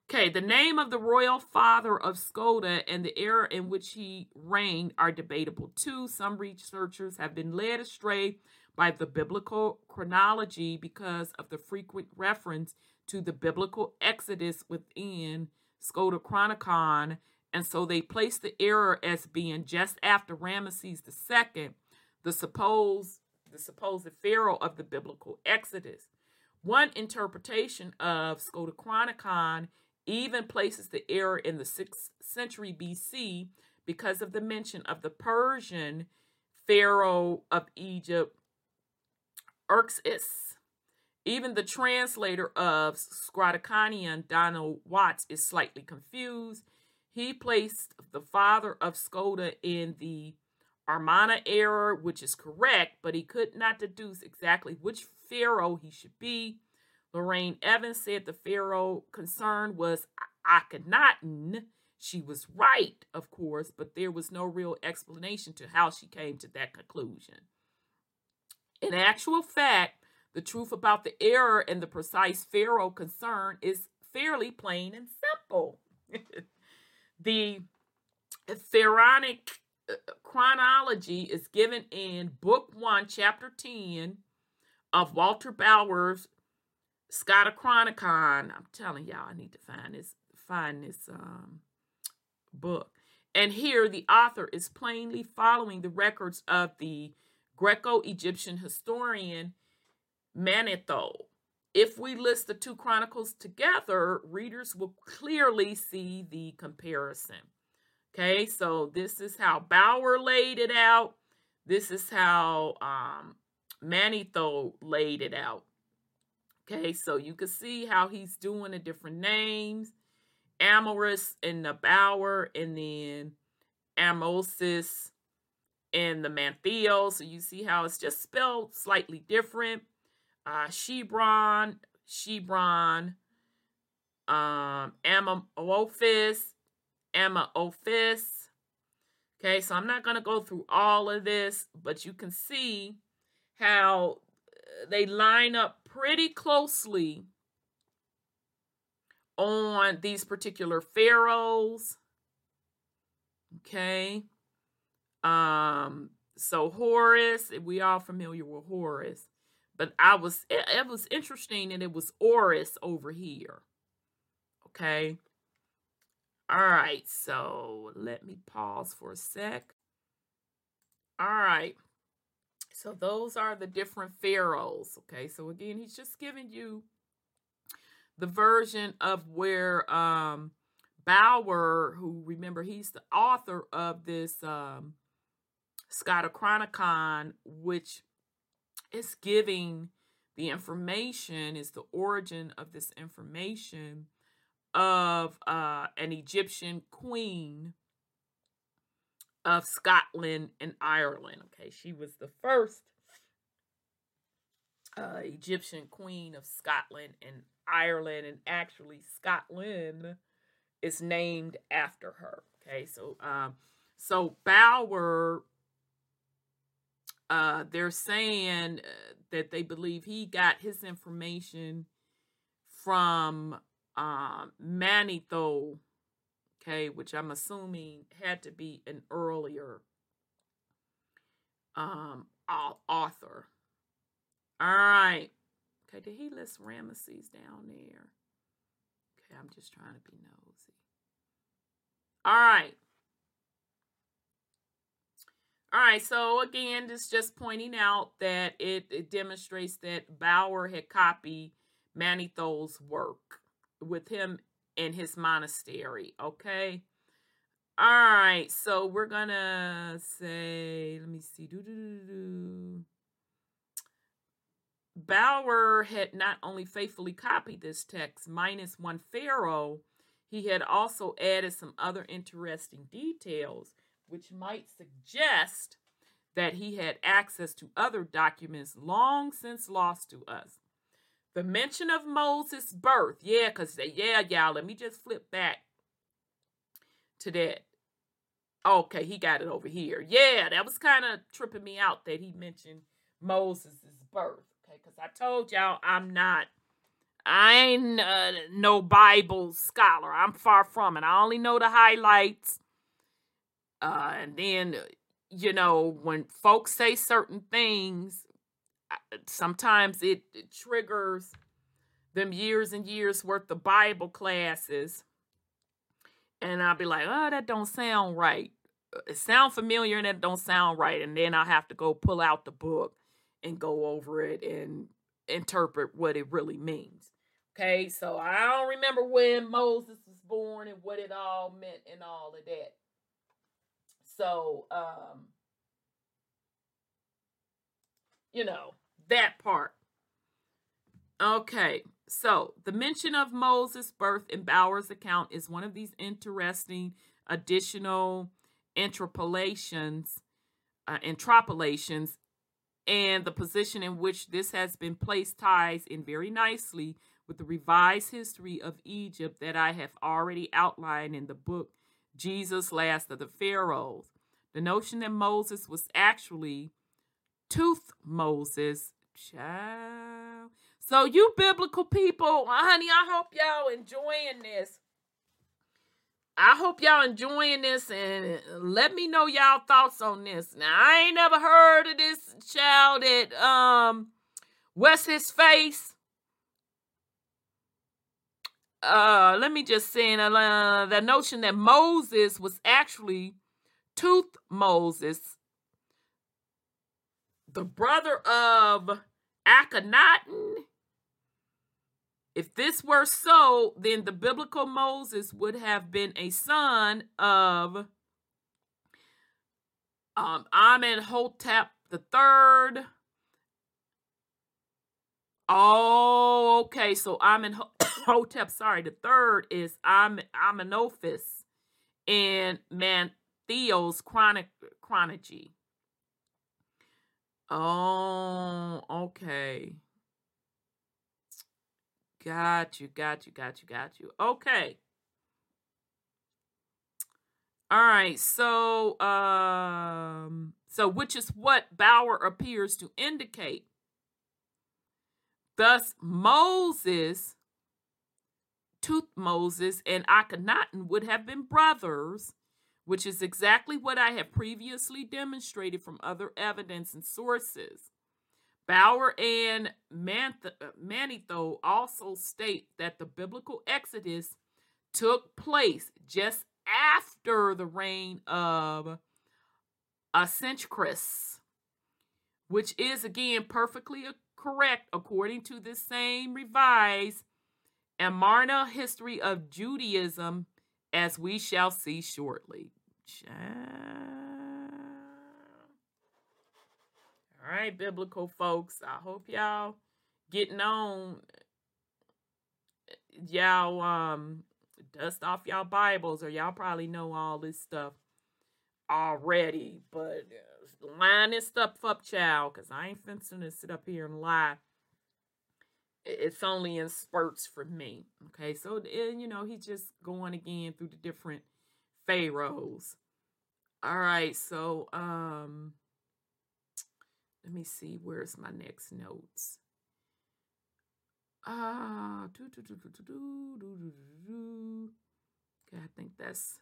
A: okay the name of the royal father of Scota and the era in which he reigned are debatable too some researchers have been led astray by the biblical chronology because of the frequent reference to the biblical exodus within Scotichronicon and so they place the error as being just after Ramesses II, the supposed the supposed pharaoh of the biblical Exodus. One interpretation of Chronicon even places the error in the 6th century BC because of the mention of the Persian pharaoh of Egypt, Xerxes. Even the translator of Scotichronicon, Donald Watts, is slightly confused he placed the father of Scota in the Armana era, which is correct, but he could not deduce exactly which pharaoh he should be. Lorraine Evans said the pharaoh concern was Akhenaten. She was right, of course, but there was no real explanation to how she came to that conclusion. In actual fact, the truth about the error and the precise pharaoh concern is fairly plain and simple. The pharaonic uh, chronology is given in Book 1, Chapter 10 of Walter Bower's Scotichronicon. I'm telling y'all, I need to find this find this um, book. And here the author is plainly following the records of the Greco-Egyptian historian Manetho. If we list the two chronicles together, readers will clearly see the comparison. Okay, so this is how Bower laid it out. This is how um, Manetho laid it out. Okay, so you can see how he's doing the different names. Amorous in the Bower, and then Amosis in the Manetho. So you see how it's just spelled slightly different uh, Shebron, Shebron, um, Ammophis, Ammophis. Okay, so I'm not going to go through all of this, but you can see how they line up pretty closely on these particular pharaohs. Okay. Um so Horus, we all familiar with Horus, but I was it, it was interesting and it was Horus over here. Okay. All right, so let me pause for a sec. All right. So those are the different pharaohs. Okay, so again, he's just giving you the version of where um Bower, who remember he's the author of this um Chronicon, which is giving the information, is the origin of this information of uh, an Egyptian queen of Scotland and Ireland. Okay, she was the first uh, Egyptian queen of Scotland and Ireland, and actually Scotland is named after her. Okay, so um, so Bower, uh, they're saying uh, that they believe he got his information from um, Manetho, okay, which I'm assuming had to be an earlier um, author. All right. Okay, did he list Ramesses down there? Okay, I'm just trying to be nosy. All right. All right, so again, this just pointing out that it, it demonstrates that Bower had copied Manetho's work with him in his monastery. Okay. All right. So we're gonna say, let me see. Do do do do. Bower had not only faithfully copied this text, minus one pharaoh, he had also added some other interesting details, which might suggest that he had access to other documents long since lost to us. The mention of Moses' birth. Yeah, because, yeah, y'all, let me just flip back to that. Okay, he got it over here. Yeah, that was kind of tripping me out that he mentioned Moses' birth. Okay, because I told y'all I'm not, I ain't uh, no Bible scholar. I'm far from it. I only know the highlights. Uh, and then, you know, when folks say certain things, sometimes it, it triggers them years and years worth of Bible classes. And I'll be like, oh, that don't sound right. Uh, it sound familiar and it don't sound right. And then I have to go pull out the book and go over it and interpret what it really means. Okay, so I don't remember when Moses was born and what it all meant and all of that. So, um, you know, that part. Okay, so the mention of Moses' birth in Bower's account is one of these interesting additional interpolations, uh, interpolations, and the position in which this has been placed ties in very nicely with the revised history of Egypt that I have already outlined in the book Jesus Last of the Pharaohs. The notion that Moses was actually Tooth Moses Child. So you biblical people, honey, I hope y'all enjoying this. I hope y'all enjoying this and let me know y'all thoughts on this. Now I ain't never heard of this child that um what's his face? Uh let me just say uh, the notion that Moses was actually Tooth Moses the brother of Akhenaten. If this were so, then the biblical Moses would have been a son of um, Amenhotep the third. Oh, okay. So Amenhotep, sorry, the third is Am- Amenophis in Manetho's chronology. Oh, okay. Got you, got you, got you, got you. Okay. All right, so um so which is what Bower appears to indicate. Thus Moses Tooth Moses and Akhenaten would have been brothers, which is exactly what I have previously demonstrated from other evidence and sources. Bower and Manetho uh, also state that the biblical Exodus took place just after the reign of Asenchris, which is again perfectly correct according to this same revised Amarna history of Judaism, as we shall see shortly. All right, biblical folks. I hope y'all getting on. Y'all um dust off y'all Bibles, or y'all probably know all this stuff already. But uh, line this stuff up, child, because I ain't fencing to sit up here and lie. It's only in spurts for me. Okay, so and, you know he's just going again through the different pharaohs. All right, so um, let me see. Where's my next notes? Ah, okay, I think that's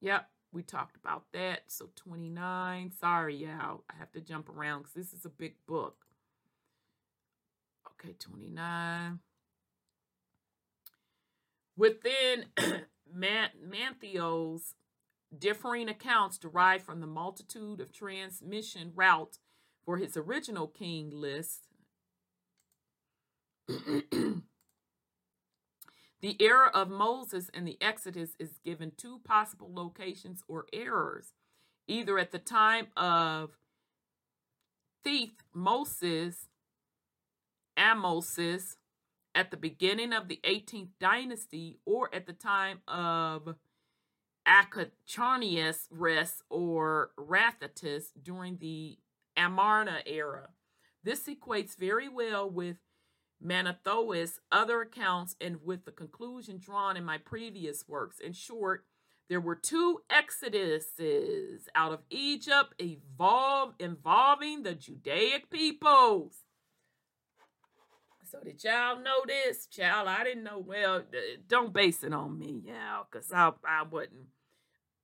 A: Yep, we talked about that. So 29. Sorry, y'all. I have to jump around because this is a big book. Okay, 29. Within Man- Manetho's differing accounts derived from the multitude of transmission routes for his original king list. The era of Moses and the Exodus is given two possible locations or errors, either at the time of Thief Moses, Amosis, at the beginning of the 18th dynasty, or at the time of Acharnius Res or Rathatus during the Amarna era. This equates very well with Manetho's other accounts, and with the conclusion drawn in my previous works. In short, there were two exoduses out of Egypt evolve, involving the Judaic peoples. So did y'all know this? Child, I didn't know. Well, don't base it on me, y'all, because I, I wasn't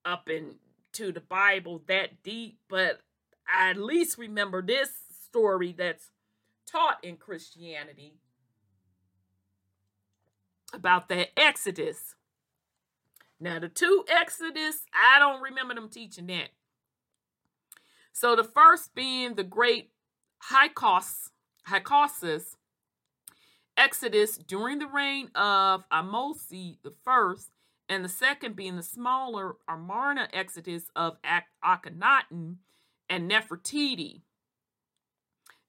A: up into the Bible that deep, but I at least remember this story that's taught in Christianity about that Exodus. Now, the two Exodus, I don't remember them teaching that. So the first being the great Hyksos, Hyksos Exodus during the reign of Amosi the first, and the second being the smaller Amarna Exodus of Akhenaten and Nefertiti.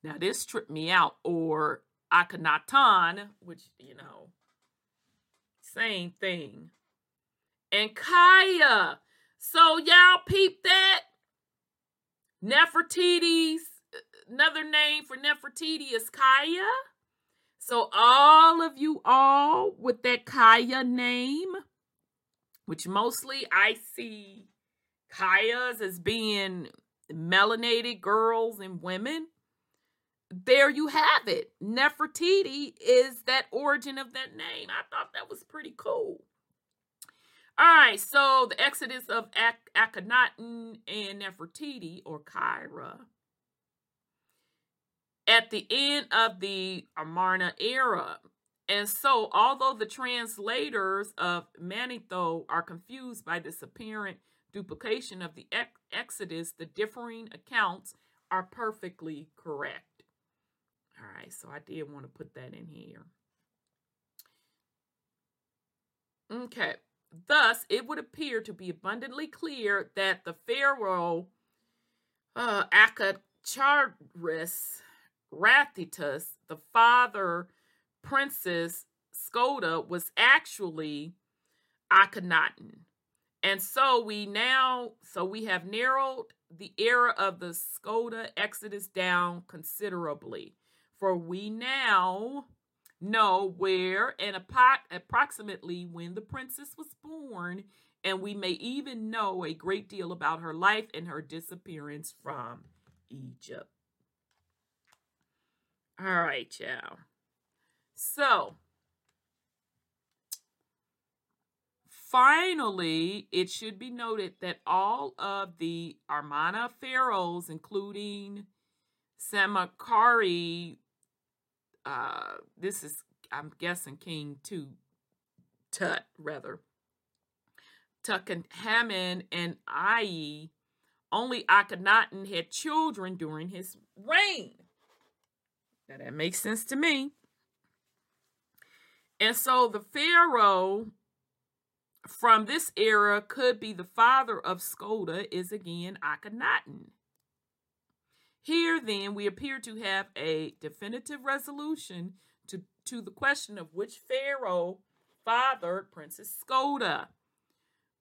A: Now this tripped me out, or Akhenaton, which you know same thing. And Kaya. So y'all peep that? Nefertiti's uh, another name for Nefertiti is Kaya. So all of you all with that Kaya name, which mostly I see Kayas as being melanated girls and women there you have it. Nefertiti is that origin of that name. I thought that was pretty cool. All right, so the exodus of Ak- Akhenaten and Nefertiti, or Kyra, at the end of the Amarna era. And so, although the translators of Manetho are confused by this apparent duplication of the ex- Exodus, the differing accounts are perfectly correct. All right, so I did want to put that in here. Okay, thus it would appear to be abundantly clear that the Pharaoh uh, Akacharis Rathitus, the father princess Scota, was actually Akhenaten. And so we now, so we have narrowed the era of the Scota Exodus down considerably for we now know where and approximately when the princess was born and we may even know a great deal about her life and her disappearance from Egypt. All right, y'all. So, finally, it should be noted that all of the Amarna pharaohs, including Smenkhkare, uh, this is, I'm guessing, King Tut, Tut rather, Tutankhamun and Ai, only Akhenaten had children during his reign. Now that makes sense to me. And so the Pharaoh from this era could be the father of Scota is again Akhenaten. Here, then, we appear to have a definitive resolution to, to the question of which Pharaoh fathered Princess Scota.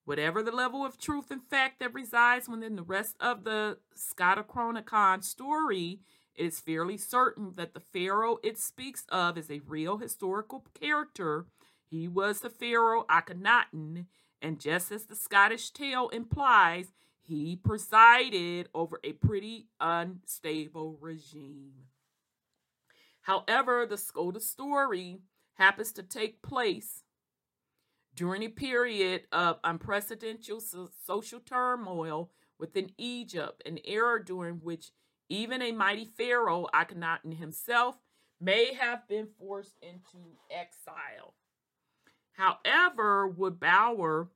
A: Whatever the level of truth and fact that resides within the rest of the Scotichronicon story, it is fairly certain that the Pharaoh it speaks of is a real historical character. He was the Pharaoh Akhenaten, and just as the Scottish tale implies, he presided over a pretty unstable regime. However, the Scota story happens to take place during a period of unprecedented social turmoil within Egypt, an era during which even a mighty Pharaoh, Akhenaten himself, may have been forced into exile. However, would Bower,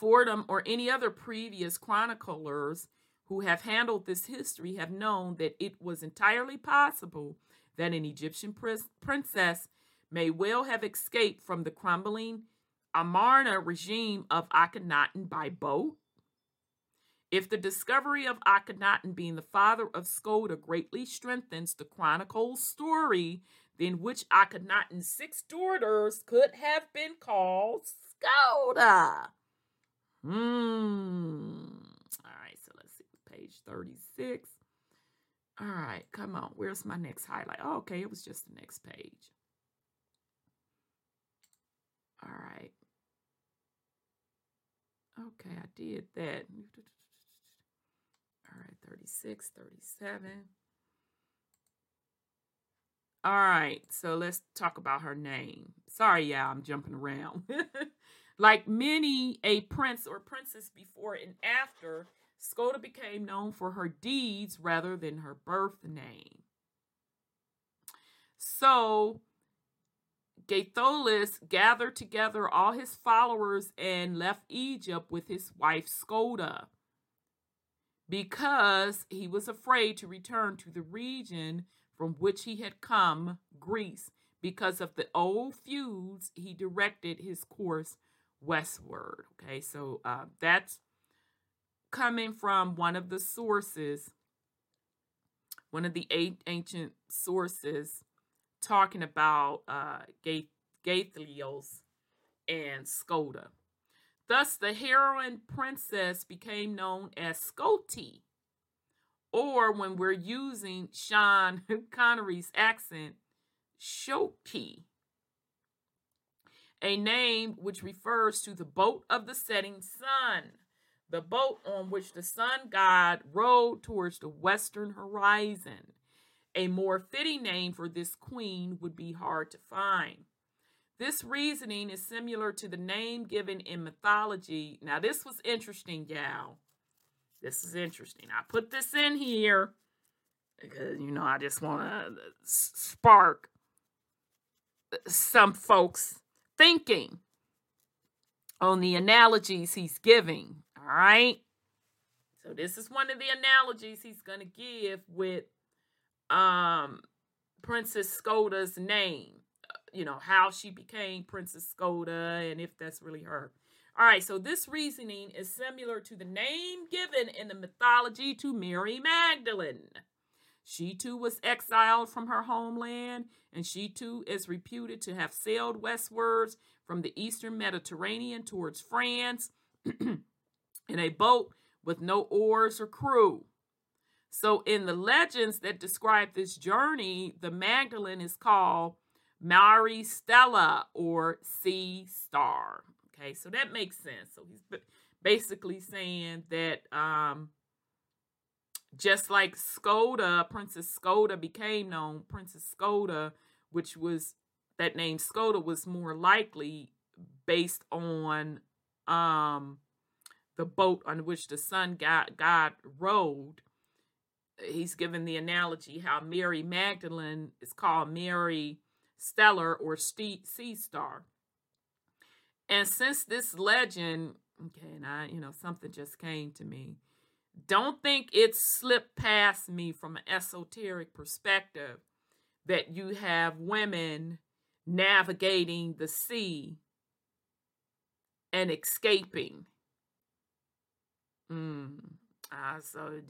A: Fordun, or any other previous chroniclers who have handled this history have known that it was entirely possible that an Egyptian princess may well have escaped from the crumbling Amarna regime of Akhenaten by boat? If the discovery of Akhenaten being the father of Scota greatly strengthens the chronicle's story, then which Akhenaten's six daughters could have been called Scota? Hmm. All right, so let's see, page 36. All right, come on. Where's my next highlight? Oh, okay, it was just the next page. All right. Okay, I did that. All right, 36, 37. All right, so let's talk about her name. Sorry, yeah, I'm jumping around. like many a prince or princess before and after, Scota became known for her deeds rather than her birth name. So, Gaetholus gathered together all his followers and left Egypt with his wife Scota because he was afraid to return to the region from which he had come, Greece. Because of the old feuds, he directed his course westward. Okay, so uh, that's coming from one of the sources, one of the eight ancient sources talking about uh, and Scota. Thus, the heroine princess became known as Scoti, or when we're using Sean Connery's accent, Shoki, a name which refers to the boat of the setting sun, the boat on which the sun god rode towards the western horizon. A more fitting name for this queen would be hard to find. This reasoning is similar to the name given in mythology. Now, this was interesting, y'all. This is interesting. I put this in here because, you know, I just want to spark some folks thinking on the analogies he's giving. All right. So, this is one of the analogies he's going to give with um, Princess Scota's name you know, how she became Princess Scota and if that's really her. All right, so this reasoning is similar to the name given in the mythology to Mary Magdalene. She too was exiled from her homeland, and she too is reputed to have sailed westwards from the eastern Mediterranean towards France in a boat with no oars or crew. So, in the legends that describe this journey, the Magdalene is called Mari Stella or Sea Star. Okay, so that makes sense. So he's basically saying that um, just like Scota, Princess Scota became known, Princess Scota, which was that name Scota was more likely based on um, the boat on which the sun god, god rode. He's given the analogy how Mary Magdalene is called Mary Stellar or Sea Star. And since this legend, okay, and I, you know, something just came to me. Don't think it slipped past me from an esoteric perspective that you have women navigating the sea and escaping. Mm. Ah, so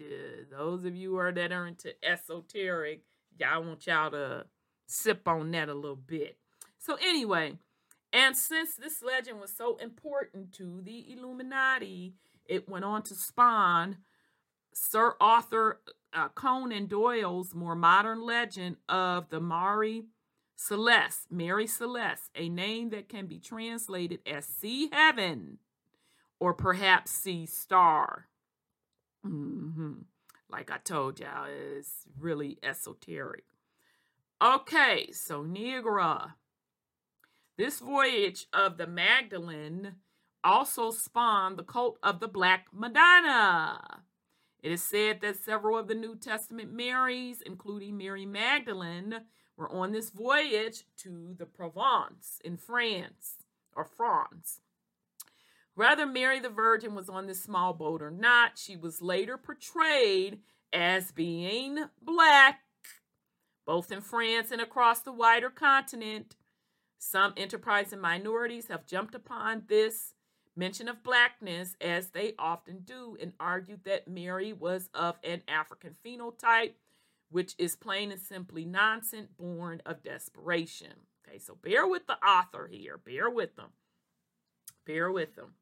A: those of you are that are into esoteric, y'all want y'all to sip on that a little bit. So anyway, and since this legend was so important to the Illuminati, it went on to spawn Sir Arthur uh, Conan Doyle's more modern legend of the Mary Celeste, Mary Celeste, a name that can be translated as sea heaven or perhaps sea star. Mm-hmm. Like I told y'all, it's really esoteric. Okay, so Negra. This voyage of the Magdalene also spawned the cult of the Black Madonna. It is said that several of the New Testament Marys, including Mary Magdalene, were on this voyage to the Provence in France or France. Whether Mary the Virgin was on this small boat or not, she was later portrayed as being black, both in France and across the wider continent. Some enterprising minorities have jumped upon this mention of blackness, as they often do, and argued that Mary was of an African phenotype, which is plain and simply nonsense born of desperation. Okay, so bear with the author here. Bear with them. Bear with them.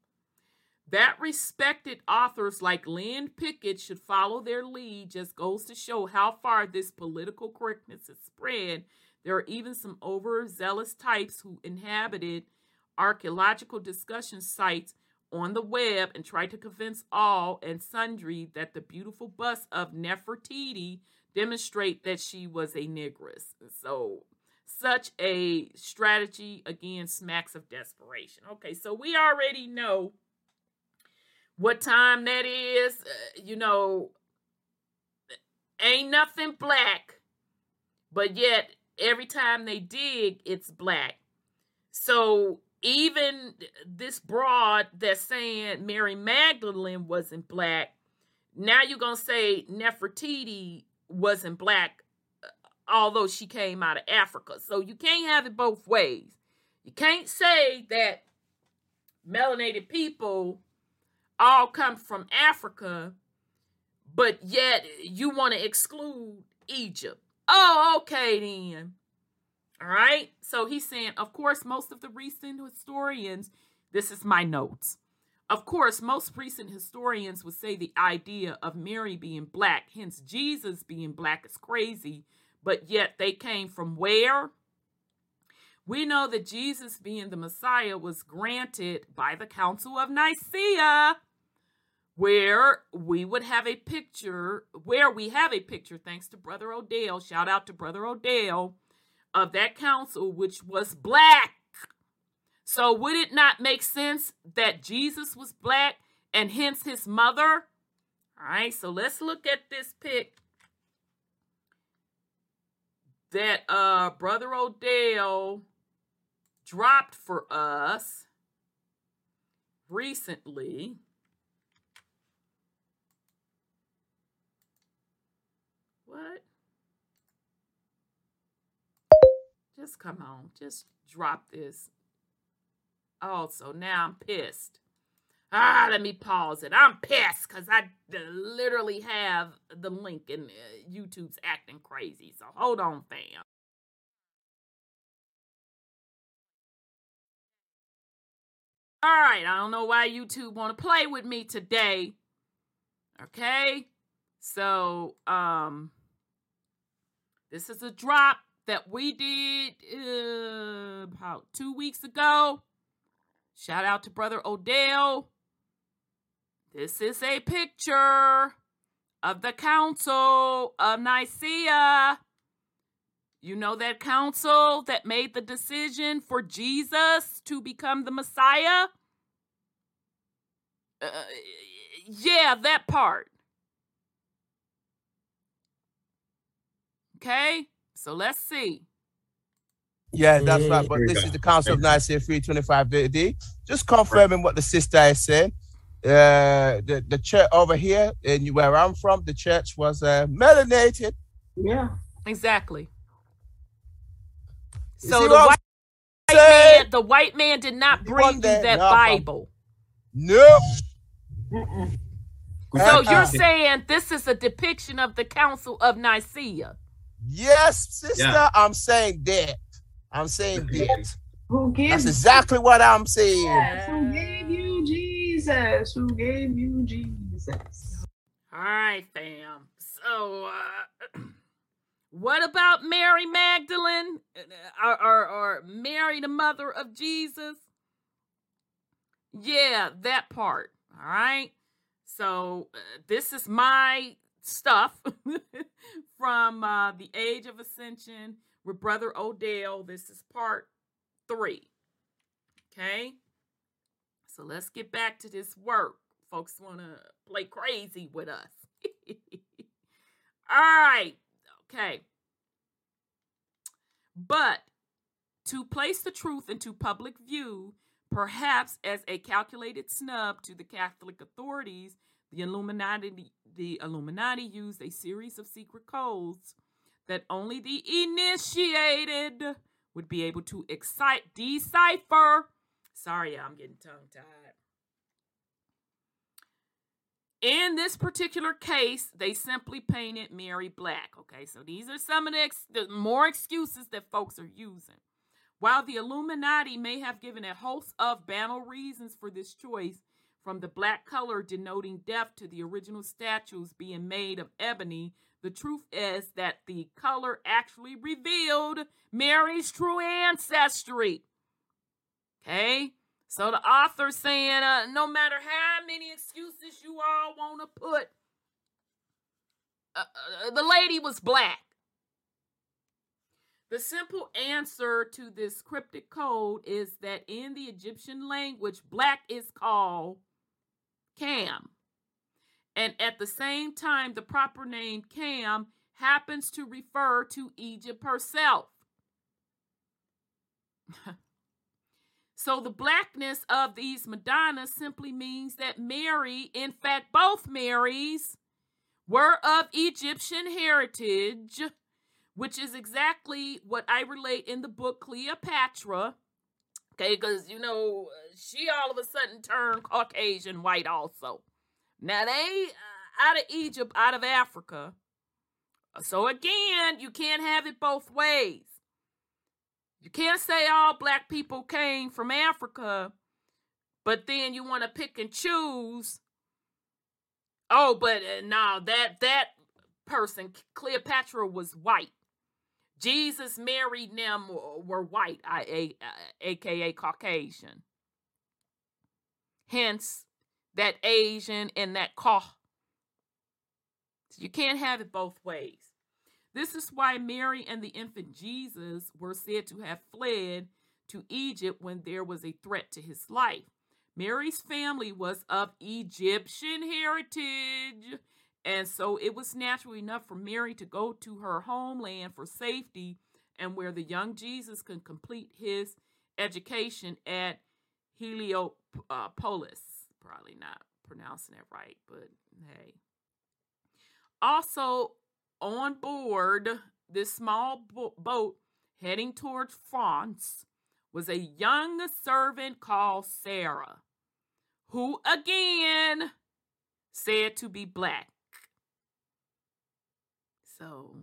A: That respected authors like Lynn Picknett should follow their lead just goes to show how far this political correctness has spread. There are even some overzealous types who inhabited archaeological discussion sites on the web and tried to convince all and sundry that the beautiful bust of Nefertiti demonstrate that she was a negress. So such a strategy again smacks of desperation. Okay, so we already know what time that is. Uh, you know, ain't nothing black, but yet every time they dig, it's black. So even this broad that's saying Mary Magdalene wasn't black, now you're gonna say Nefertiti wasn't black, uh, although she came out of Africa. So you can't have it both ways. You can't say that melanated people all come from Africa, but yet you want to exclude Egypt. Oh, okay then. All right. So he's saying, of course, most of the recent historians, this is my notes. Of course, most recent historians would say the idea of Mary being black, hence Jesus being black, is crazy, but yet they came from where? We know that Jesus being the Messiah was granted by the Council of Nicaea, where we would have a picture, where we have a picture, thanks to Brother Odell. Shout out to Brother Odell of that council, which was black. So, would it not make sense that Jesus was black and hence his mother? All right, so let's look at this pic that uh brother Odell dropped for us recently. What? Just come on, just drop this. Also, now I'm pissed. Ah, let me pause it. I'm pissed because I literally have the link and uh, YouTube's acting crazy. So hold on, fam. All right, I don't know why YouTube want to play with me today. Okay? So, um this is a drop that we did uh, about two weeks ago. Shout out to Brother Odell. This is a picture of the Council of Nicaea. You know that council that made the decision for Jesus to become the Messiah? Uh, yeah, that part. Okay, so let's see.
B: Yeah, that's right. But this is the Council of Nicaea 325 AD. Just confirming what the sister is saying. Uh, the, the church over here, and where I'm from, the church was uh, melanated.
C: Yeah.
A: Exactly.
B: You
A: So the
B: what I'm
A: white, man, the white man did not bring you
B: that?
A: that
B: Nah, fam.
A: Bible.
B: Nope.
C: Mm-mm.
A: So you're saying this is a depiction of the Council of Nicaea.
B: Yes, sister,
D: Yeah.
B: I'm saying that. I'm saying that.
C: Who
B: That's exactly what I'm saying.
C: Jesus? Who gave you Jesus? Who gave you Jesus?
A: All right, fam. So, uh, what about Mary Magdalene uh, or, or, or Mary, the mother of Jesus? Yeah, that part. All right. So, uh, this is my stuff from uh, the Age of Ascension with Brother Odell. This is part three. Okay. So, let's get back to this work. Folks want to play crazy with us. All right. Okay. But to place the truth into public view, perhaps as a calculated snub to the Catholic authorities, the Illuminati the Illuminati used a series of secret codes that only the initiated would be able to excite decipher. Sorry, I'm getting tongue tied. In this particular case, they simply painted Mary black. Okay, so these are some of the, ex- the more excuses that folks are using. While the Illuminati may have given a host of banal reasons for this choice, from the black color denoting death to the original statues being made of ebony, the truth is that the color actually revealed Mary's true ancestry. Okay? So the author's saying, uh, no matter how many excuses you all want to put, uh, uh, the lady was black. The simple answer to this cryptic code is that in the Egyptian language, black is called Cam. And at the same time, the proper name Cam happens to refer to Egypt herself. So the blackness of these Madonnas simply means that Mary, in fact, both Marys, were of Egyptian heritage, which is exactly what I relate in the book Cleopatra. Okay, because you know, she all of a sudden turned Caucasian white also. Now they uh, out of Egypt, out of Africa. So again, you can't have it both ways. You can't say all black people came from Africa, but then you want to pick and choose. Oh, but uh, no, that that person, Cleopatra, was white. Jesus, Mary, them uh, were white, I, aka Caucasian. Hence, that Asian and that Ca. You can't have it both ways. This is why Mary and the infant Jesus were said to have fled to Egypt when there was a threat to his life. Mary's family was of Egyptian heritage, and so it was natural enough for Mary to go to her homeland for safety and where the young Jesus could complete his education at Heliopolis. Probably not pronouncing it right, but hey. Also, on board this small bo- boat heading towards France was a young servant called Sarah, who again said to be black. So,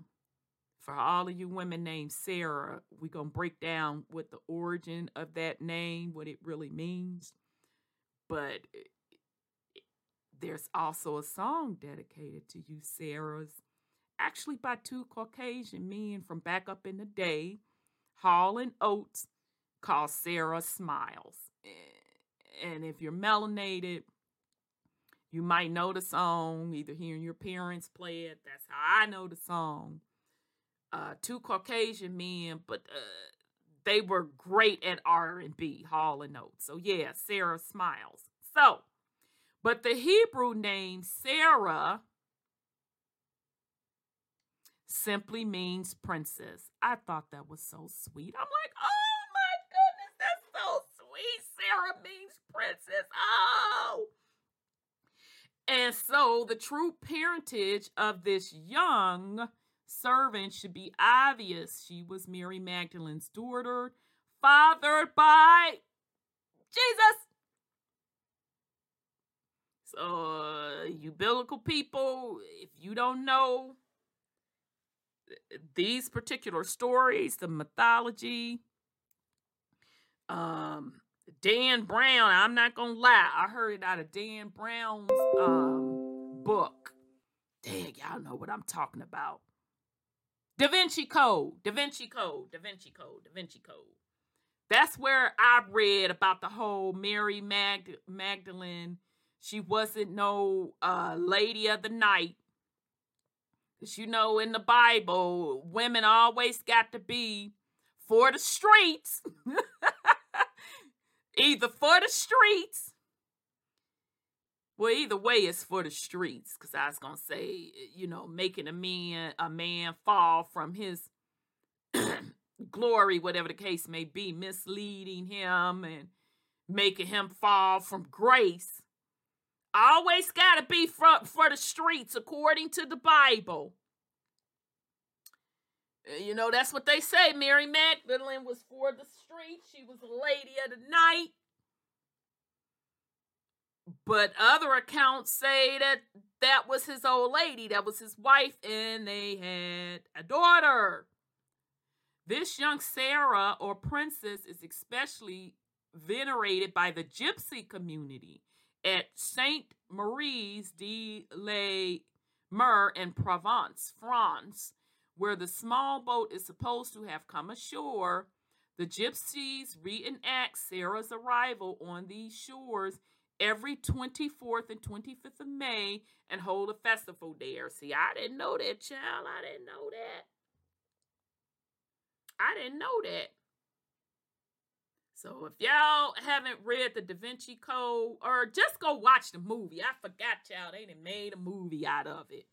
A: for all of you women named Sarah, we're going to break down what the origin of that name, what it really means. But eh, there's also a song dedicated to you, Sarah's actually by two Caucasian men from back up in the day, Hall and Oates, called Sarah Smiles. Eh, and if you're melanated, you might know the song, either hearing your parents play it. That's how I know the song. Uh, two Caucasian men, but uh, they were great at R&B, Hall and Oates. So yeah, Sarah Smiles. So, but the Hebrew name Sarah simply means princess. I thought that was so sweet. I'm like, oh my goodness, that's so sweet. Sarah means princess. Oh. And so the true parentage of this young servant should be obvious. She was Mary Magdalene's daughter, fathered by Jesus. So, uh, you biblical people, if you don't know these particular stories, the mythology, um, Dan Brown, I'm not gonna lie, I heard it out of Dan Brown's um, book. Dang, y'all know what I'm talking about. Da Vinci Code, Da Vinci Code, Da Vinci Code, Da Vinci Code. That's where I read about the whole Mary Magd- Magdalene. She wasn't no uh, lady of the night. Because you know, in the Bible, women always got to be for the streets. Either for the streets. Well, either way, it's for the streets. Because I was gonna say, you know, making a man a man fall from his glory, whatever the case may be, misleading him and making him fall from grace. Always gotta be for, for the streets according to the Bible. Uh, you know, that's what they say. Mary Magdalene was for the streets. She was a lady of the night. But other accounts say that that was his old lady, that was his wife, and they had a daughter. This young Sarah or princess is especially venerated by the gypsy community at Saint Maries de la Mer in Provence, France, where the small boat is supposed to have come ashore. The gypsies reenact Sarah's arrival on these shores every 24th and 25th of May and hold a festival there. See, I didn't know that, child. I didn't know that. I didn't know that. So if y'all haven't read the Da Vinci Code, or just go watch the movie. I forgot y'all, they done made a movie out of it.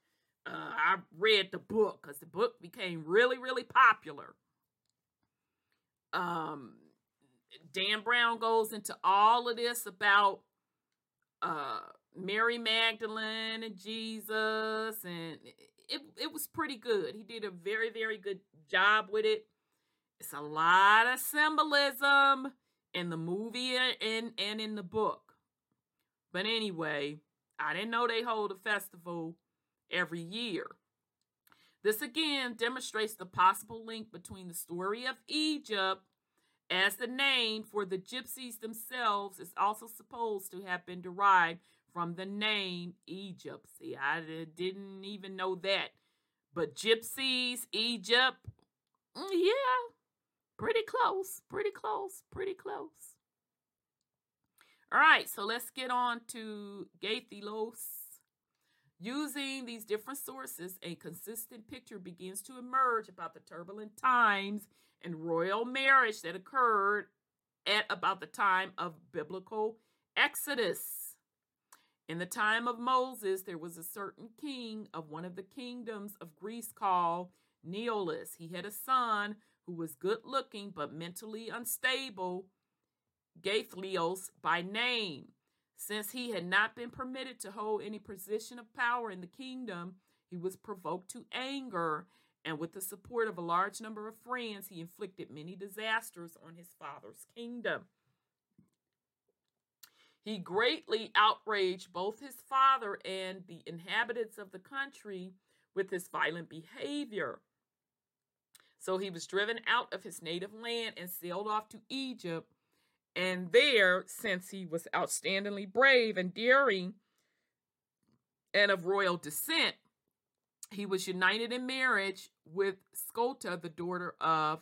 A: Uh, I read the book because the book became really, really popular. Um, Dan Brown goes into all of this about uh, Mary Magdalene and Jesus, and it it was pretty good. He did a very, very good job with it. It's a lot of symbolism in the movie and, and in the book. But anyway, I didn't know they hold a festival every year. This again demonstrates the possible link between the story of Egypt as the name for the gypsies themselves is also supposed to have been derived from the name Egypt. See, I didn't even know that. But gypsies, Egypt, mm, yeah, pretty close, pretty close, pretty close. All right, so let's get on to Gaithilos. Using these different sources, a consistent picture begins to emerge about the turbulent times and royal marriage that occurred at about the time of biblical Exodus. In the time of Moses, there was a certain king of one of the kingdoms of Greece called Neolus. He had a son who was good looking but mentally unstable, Gaithlios by name. Since he had not been permitted to hold any position of power in the kingdom, he was provoked to anger, and with the support of a large number of friends, he inflicted many disasters on his father's kingdom. He greatly outraged both his father and the inhabitants of the country with his violent behavior. So he was driven out of his native land and sailed off to Egypt and there, since he was outstandingly brave and daring and of royal descent, he was united in marriage with Scota, the daughter of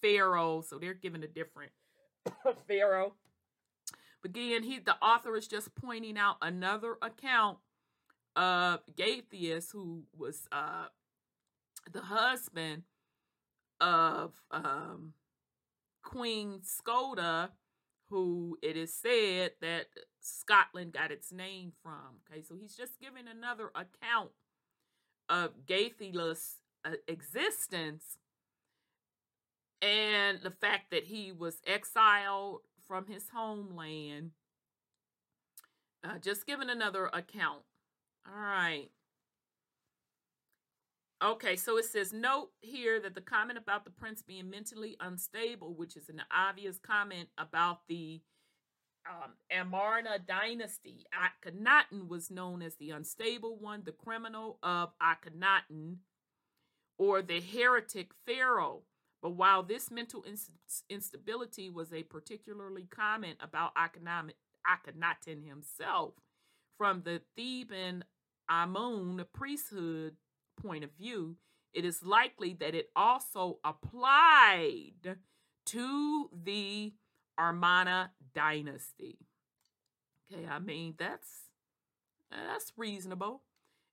A: Pharaoh. So they're given a different Pharaoh. But again, he the author is just pointing out another account of Gaithias, who was uh, the husband of um, Queen Scota, who it is said that Scotland got its name from. Okay, so he's just giving another account of Gaithias' uh, existence and the fact that he was exiled from his homeland. Uh, just giving another account. All right. Okay, so it says note here that the comment about the prince being mentally unstable, which is an obvious comment about the um, Amarna dynasty. Akhenaten was known as the unstable one, the criminal of Akhenaten, or the heretic pharaoh. But while this mental instability was a particularly comment about Akhenaten himself, from the Theban Amun priesthood point of view, it is likely that it also applied to the Amarna dynasty. Okay, I mean that's that's reasonable.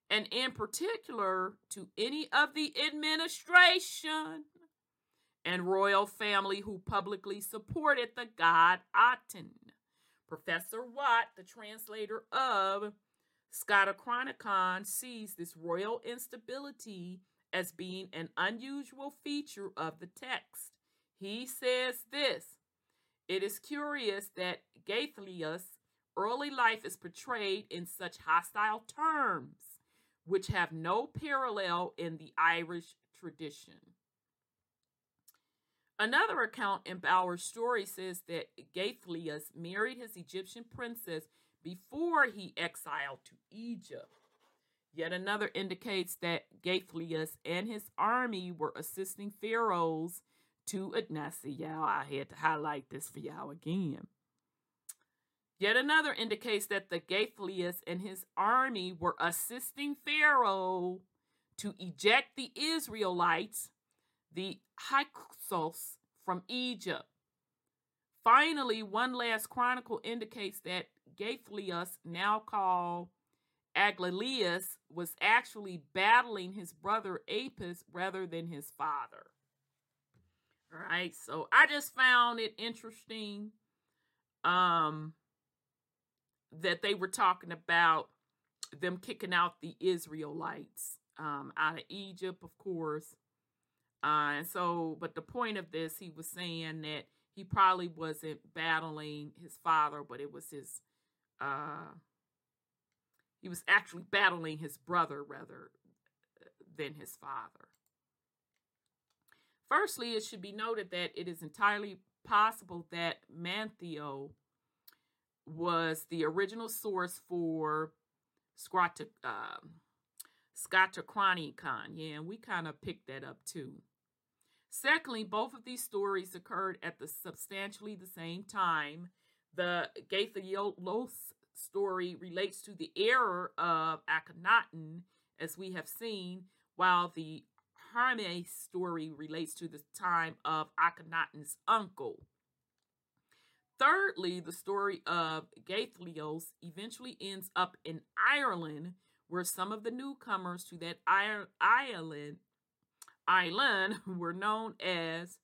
A: And in particular to any of the administration and royal family who publicly supported the god Aten. Professor Watt, the translator of Scotichronicon, sees this royal instability as being an unusual feature of the text. He says this It is curious that Gaithlius' early life is portrayed in such hostile terms, which have no parallel in the Irish tradition. Another account in Bower's story says that Gaithlius married his Egyptian princess before he exiled to Egypt. Yet another indicates that Gaithlius and his army were assisting pharaohs to Adnasi. Y'all, I had to highlight this for y'all again. Yet another indicates that the Gaithlius and his army were assisting Pharaoh to eject the Israelites the Hyksos from Egypt. Finally, one last chronicle indicates that Gaithlius, now called Aglalius, was actually battling his brother Apis rather than his father. All right, so I just found it interesting um, that they were talking about them kicking out the Israelites um, out of Egypt, of course. Uh, and so, but the point of this, he was saying that he probably wasn't battling his father, but it was his, uh, he was actually battling his brother rather than his father. Firstly, it should be noted that it is entirely possible that Manetho was the original source for Scrata, uh, Scotichronicon. Yeah, and we kind of picked that up too. Secondly, both of these stories occurred at the substantially the same time. The Gaithalos story relates to the error of Akhenaten, as we have seen, while the Hermes story relates to the time of Akhenaten's uncle. Thirdly, the story of Gaithlios eventually ends up in Ireland, where some of the newcomers to that island island were known as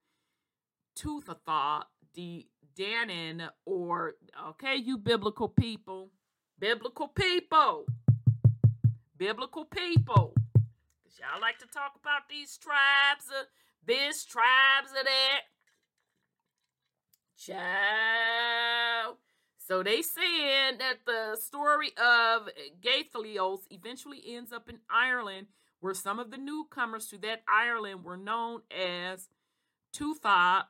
A: Tuatha De Danann, or okay, you biblical people, biblical people, biblical people. Cause y'all like to talk about these tribes uh, of this, tribes of that. Child. So they said that the story of Gaithlios eventually ends up in Ireland where some of the newcomers to that Ireland were known as Tuatha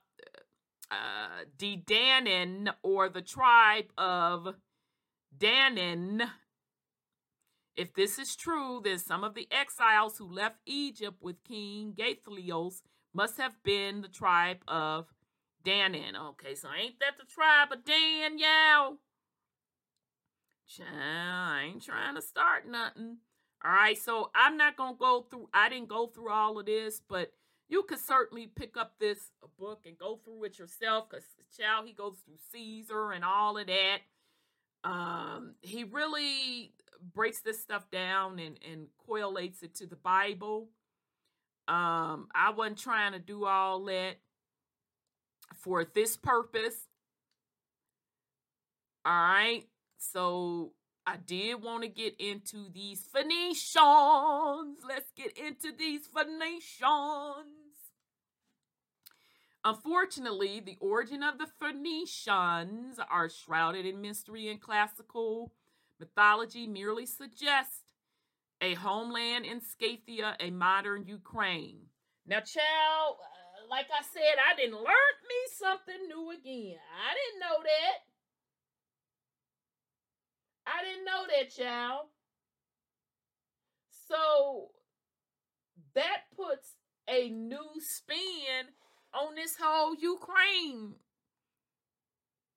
A: uh, De Danann or the tribe of Danann. If this is true, then some of the exiles who left Egypt with King Gaithlios must have been the tribe of Danann. Okay, so ain't that the tribe of Dan, y'all? I ain't trying to start nothing. All right, so I'm not gonna go through. I didn't go through all of this, but you could certainly pick up this book and go through it yourself because child he goes through caesar and all of that um he really breaks this stuff down and and correlates it to the bible um i wasn't trying to do all that for this purpose all right so I did want to get into these Phoenicians. Let's get into these Phoenicians. Unfortunately, the origin of the Phoenicians are shrouded in mystery and classical mythology merely suggest a homeland in Scythia, a modern Ukraine. Now, child, uh, like I said, I didn't learn me something new again. I didn't know that. I didn't know that, child. So that puts a new spin on this whole Ukraine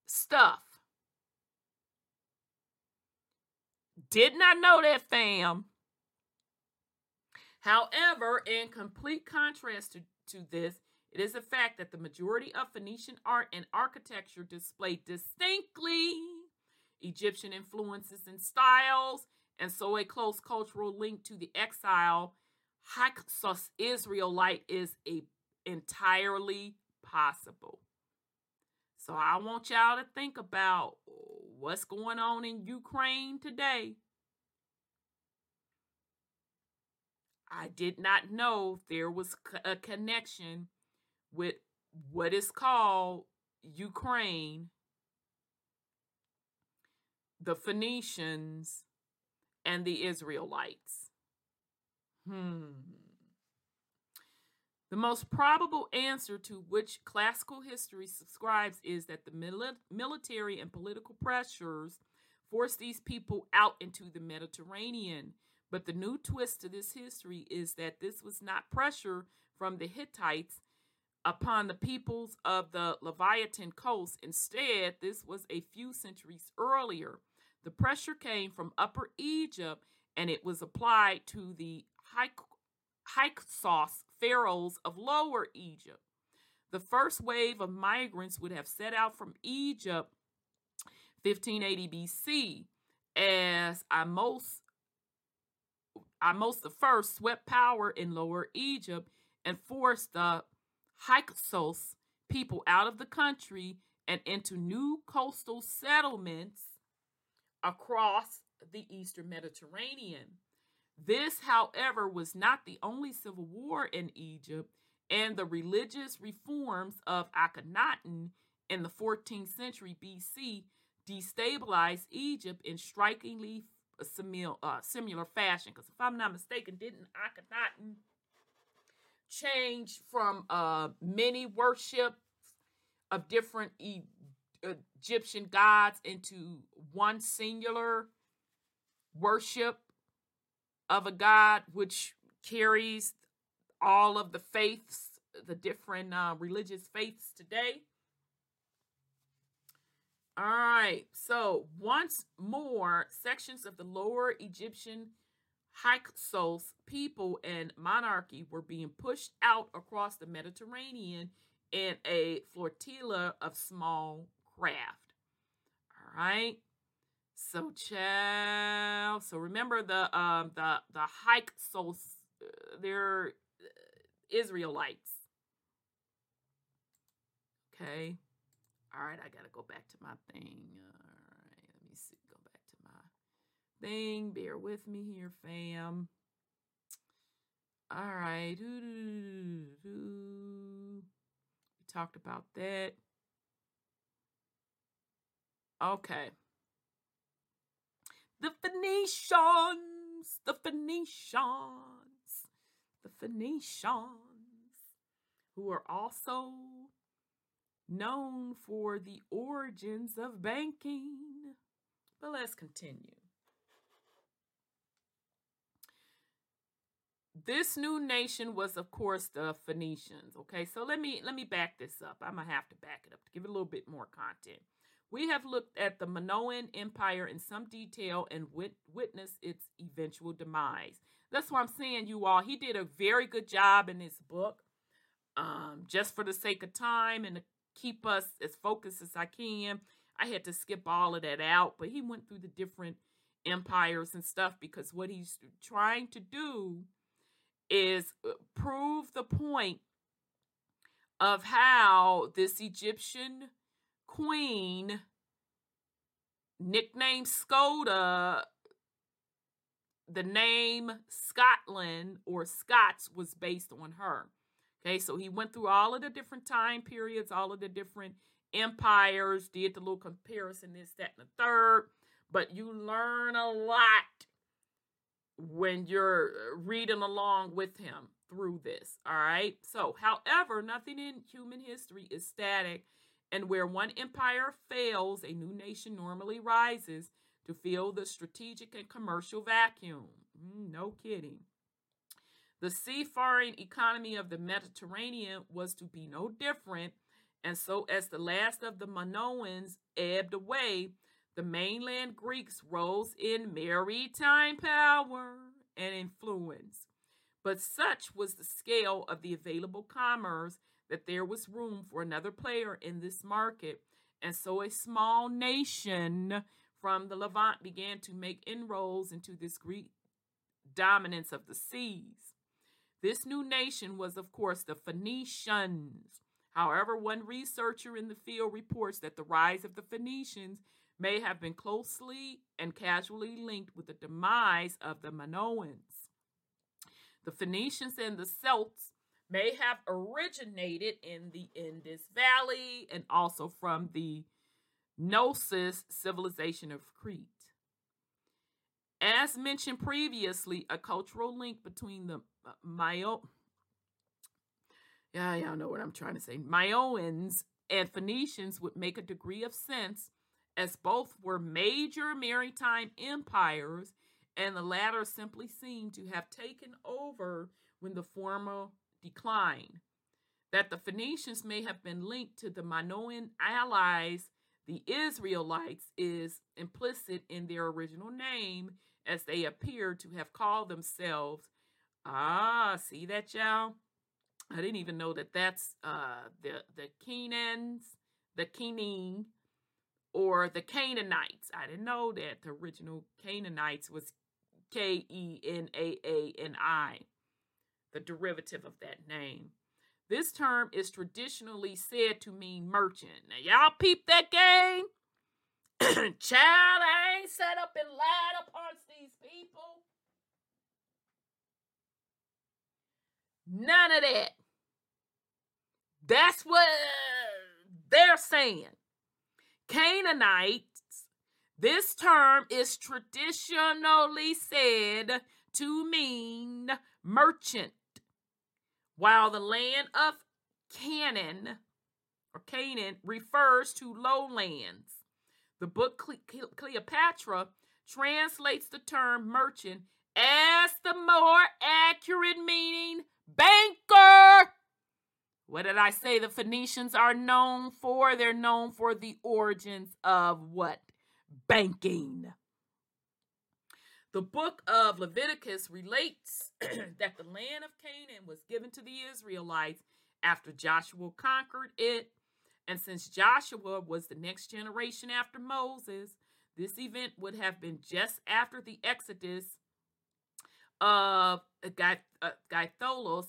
A: stuff. Did not know that, fam. However, in complete contrast to, to this, it is a fact that the majority of Phoenician art and architecture display distinctly Egyptian influences and styles, and so a close cultural link to the exile Hyksos Israelite is a, entirely possible. So I want y'all to think about what's going on in Ukraine today. I did not know there was a connection with what is called Ukraine the Phoenicians, and the Israelites. Hmm. The most probable answer to which classical history subscribes is that the mili- military and political pressures forced these people out into the Mediterranean. But the new twist to this history is that this was not pressure from the Hittites upon the peoples of the Leviathan coast. Instead, this was a few centuries earlier. The pressure came from Upper Egypt and it was applied to the Hyksos pharaohs of Lower Egypt. The first wave of migrants would have set out from Egypt 1580 BC as Ahmose the first swept power in Lower Egypt and forced the Hyksos people out of the country and into new coastal settlements across the eastern Mediterranean. This, however, was not the only civil war in Egypt, and the religious reforms of Akhenaten in the 14th century BC destabilized Egypt in strikingly similar, uh, similar fashion. Because if I'm not mistaken, didn't Akhenaten change from uh, many worship of different e- Egyptian gods into one singular worship of a god which carries all of the faiths, the different uh, religious faiths today. All right, so once more, sections of the lower Egyptian Hyksos people and monarchy were being pushed out across the Mediterranean in a flotilla of small craft. All right. So child. So remember the um the the Hyksos uh, they're uh, Israelites. Okay. All right, I gotta go back to my thing. All right, let me see. Go back to my thing. Bear with me here, fam. All right. We talked about that. Okay. The Phoenicians, the Phoenicians, the Phoenicians, who are also known for the origins of banking. But let's continue. This new nation was, of course, the Phoenicians. Okay, so let me let me back this up. I'm gonna have to back it up to give it a little bit more content. We have looked at the Minoan Empire in some detail and wit- witnessed its eventual demise. That's why I'm saying, you all, he did a very good job in this book um, just for the sake of time and to keep us as focused as I can, I had to skip all of that out. But he went through the different empires and stuff because what he's trying to do is uh, prove the point of how this Egyptian queen, nicknamed Scota, the name Scotland or Scots was based on her. Okay, so he went through all of the different time periods, all of the different empires, did the little comparison, this, that, and the third. But you learn a lot when you're uh, reading along with him through this. All right. So, however, nothing in human history is static. And where one empire fails, a new nation normally rises to fill the strategic and commercial vacuum. Mm, no kidding. The seafaring economy of the Mediterranean was to be no different. And so, as the last of the Minoans ebbed away, the mainland Greeks rose in maritime power and influence. But such was the scale of the available commerce that there was room for another player in this market. And so a small nation from the Levant began to make inroads into this Greek dominance of the seas. This new nation was, of course, the Phoenicians. However, one researcher in the field reports that the rise of the Phoenicians may have been closely and casually linked with the demise of the Minoans. The Phoenicians and the Celts may have originated in the Indus Valley and also from the Knossos civilization of Crete. As mentioned previously, a cultural link between the uh, Myo yeah, y'all know what I'm trying to say. Minoans and Phoenicians would make a degree of sense as both were major maritime empires and the latter simply seemed to have taken over when the former declined. That the Phoenicians may have been linked to the Minoan allies, the Israelites, is implicit in their original name, as they appear to have called themselves. Ah, see that, y'all? I didn't even know that that's uh, the the Canaans, the Kenan, or the Canaanites. I didn't know that the original Canaanites was K E N A A N I, the derivative of that name. This term is traditionally said to mean merchant. Now, y'all peep that game? Child, I ain't set up and lied upon these people. None of that. That's what they're saying. Canaanites, this term is traditionally said to mean merchant, while the land of Canaan or Canaan refers to lowlands. The book Cleopatra translates the term merchant as the more accurate meaning banker. What did I say the Phoenicians are known for? They're known for the origins of what? Banking. The book of Leviticus relates that the land of Canaan was given to the Israelites after Joshua conquered it. And since Joshua was the next generation after Moses, this event would have been just after the exodus of Skytholos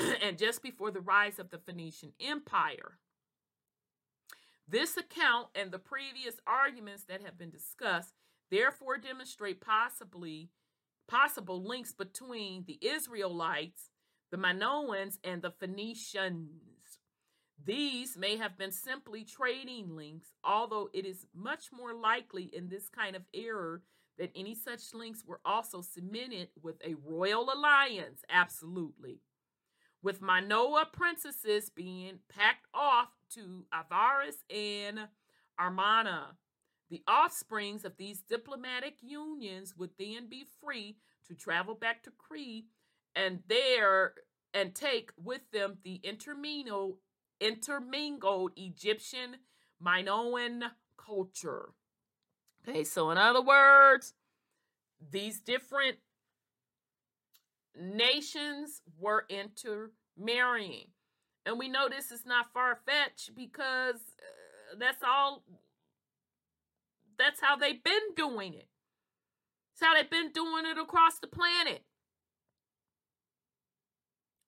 A: uh, and just before the rise of the Phoenician Empire. This account and the previous arguments that have been discussed therefore demonstrate possibly possible links between the Israelites, the Minoans, and the Phoenicians. These may have been simply trading links, although it is much more likely in this kind of error that any such links were also cemented with a royal alliance. Absolutely with Minoa princesses being packed off to Avaris and Amarna. The offsprings of these diplomatic unions would then be free to travel back to Crete and there and take with them the intermingled, Egyptian Minoan culture. Okay, so in other words, these different nations were intermarrying. And we know this is not far fetched because uh, that's all, that's how they've been doing it. It's how they've been doing it across the planet.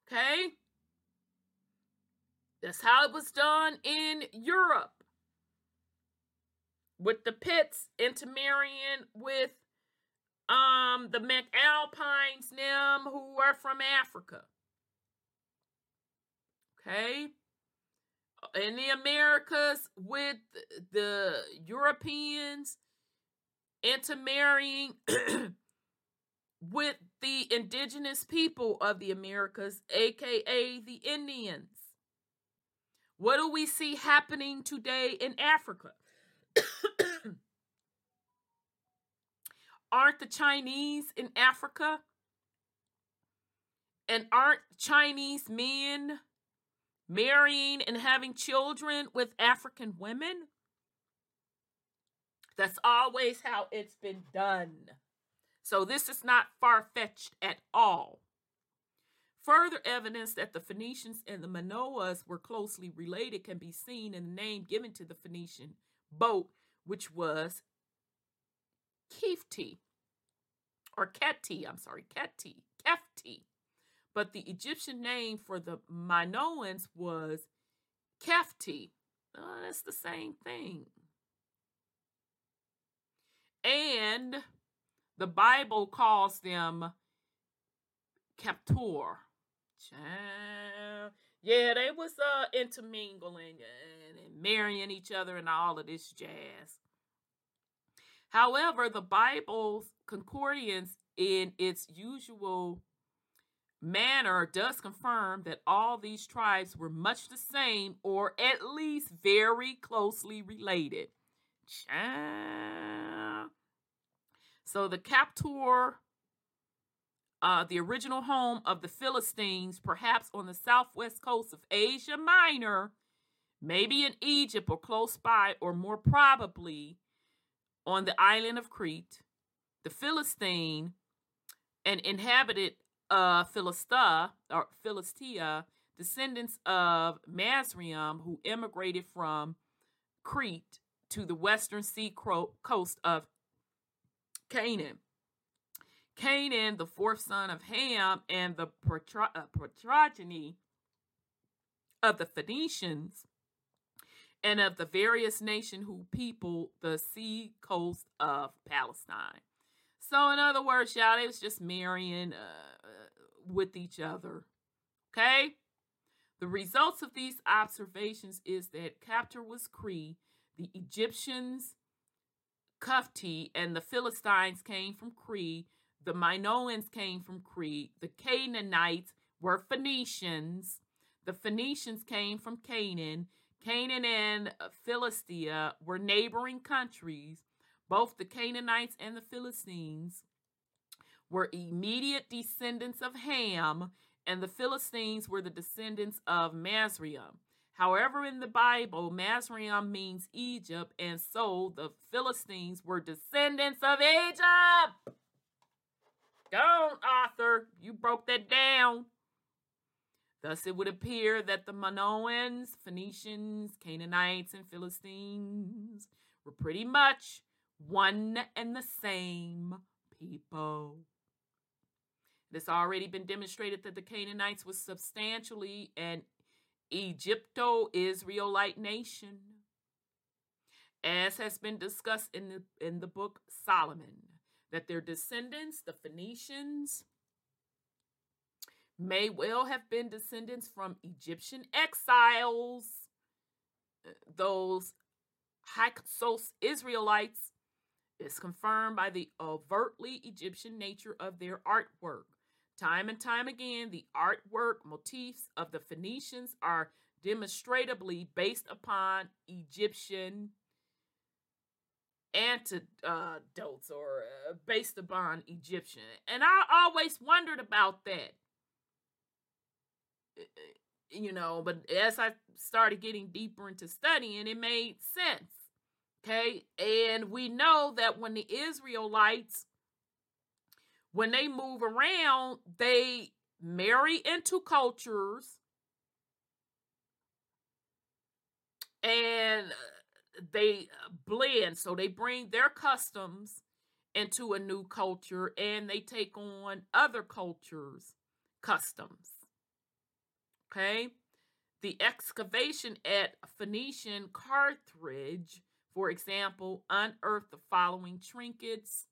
A: Okay? That's how it was done in Europe. With the Picts intermarrying with um the McAlpines them who are from Africa. Okay? In the Americas with the Europeans intermarrying with the indigenous people of the Americas, aka the Indians. What do we see happening today in Africa? aren't the Chinese in Africa? And aren't Chinese men marrying and having children with African women? That's always how it's been done. So this is not far fetched at all. Further evidence that the Phoenicians and the Minoas were closely related can be seen in the name given to the Phoenician boat, which was Kefti, or Keti, I'm sorry, Keti, Kefti. But the Egyptian name for the Minoans was Kefti. Oh, that's the same thing. And the Bible calls them Caphtor. Yeah, they was uh intermingling and, and marrying each other and all of this jazz. However, the Bible's concordance in its usual manner does confirm that all these tribes were much the same or at least very closely related. So the Caphtor, uh, the original home of the Philistines, perhaps on the southwest coast of Asia Minor, maybe in Egypt or close by, or more probably on the island of Crete, the Philistine, and inhabited uh, Philistia or Philistia, descendants of Masriam, who immigrated from Crete to the western sea coast of Canaan. Canaan, the fourth son of Ham and the uh, progeny of the Phoenicians, and of the various nation who people the sea coast of Palestine. So, in other words, y'all, they was just marrying uh, with each other. Okay? The results of these observations is that Caphtor was Crete, the Egyptians, Kufti, and the Philistines came from Crete, the Minoans came from Crete, the Canaanites were Phoenicians, the Phoenicians came from Canaan, Canaan and Philistia were neighboring countries. Both the Canaanites and the Philistines were immediate descendants of Ham, and the Philistines were the descendants of Masrium. However, in the Bible, Masrium means Egypt, and so the Philistines were descendants of Egypt. On, author. You broke that down. Thus, it would appear that the Minoans, Phoenicians, Canaanites, and Philistines were pretty much one and the same people. It has already been demonstrated that the Canaanites was substantially an Egypto Israelite nation, as has been discussed in the, in the book Solomon, that their descendants, the Phoenicians, may well have been descendants from Egyptian exiles, uh, those Hyksos Israelites is confirmed by the overtly Egyptian nature of their artwork. Time and time again, the artwork motifs of the Phoenicians are demonstrably based upon Egyptian antidotes or uh, based upon Egyptian. And I always wondered about that you know, but as I started getting deeper into studying, it made sense. Okay. And we know that when the Israelites, when they move around, they marry into cultures and uh, they blend. So they bring their customs into a new culture and they take on other cultures' customs. Okay? The excavation at Phoenician Carthage, for example, unearth the following trinkets.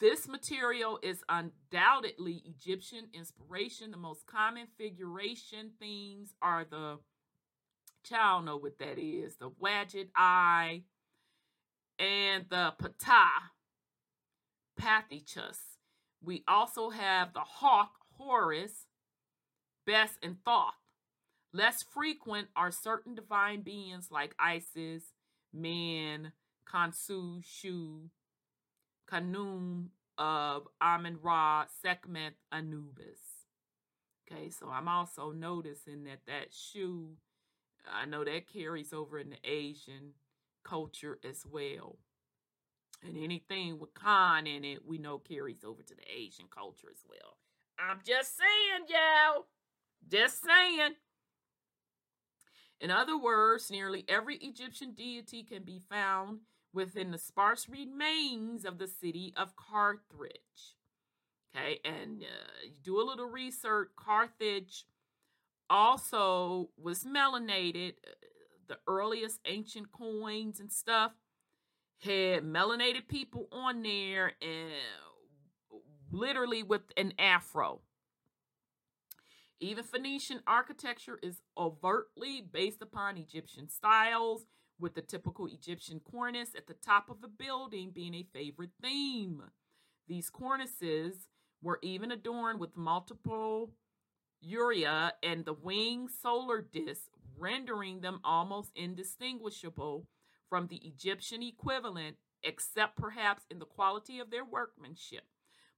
A: This material is undoubtedly Egyptian inspiration. The most common figuration themes are the child know what that is the Wadjet eye and the Ptah Pathicus. We also have the hawk Horus, Bes, and Thoth. Less frequent are certain divine beings like Isis, Man, Khonsu, Shu, Khnum of uh, Amun Ra, Sekhmet, Anubis. Okay, so I'm also noticing that that Shu, I know that carries over in the Asian culture as well. And anything with Khan in it, we know carries over to the Asian culture as well. I'm just saying, y'all. Just saying. In other words, nearly every Egyptian deity can be found within the sparse remains of the city of Carthage. Okay, and uh, do a little research. Carthage also was melanated. Uh, the earliest ancient coins and stuff had melanated people on there and literally with an afro. Even Phoenician architecture is overtly based upon Egyptian styles, with the typical Egyptian cornice at the top of the building being a favorite theme. These cornices were even adorned with multiple urae and the wing solar discs, rendering them almost indistinguishable from the Egyptian equivalent, except perhaps in the quality of their workmanship.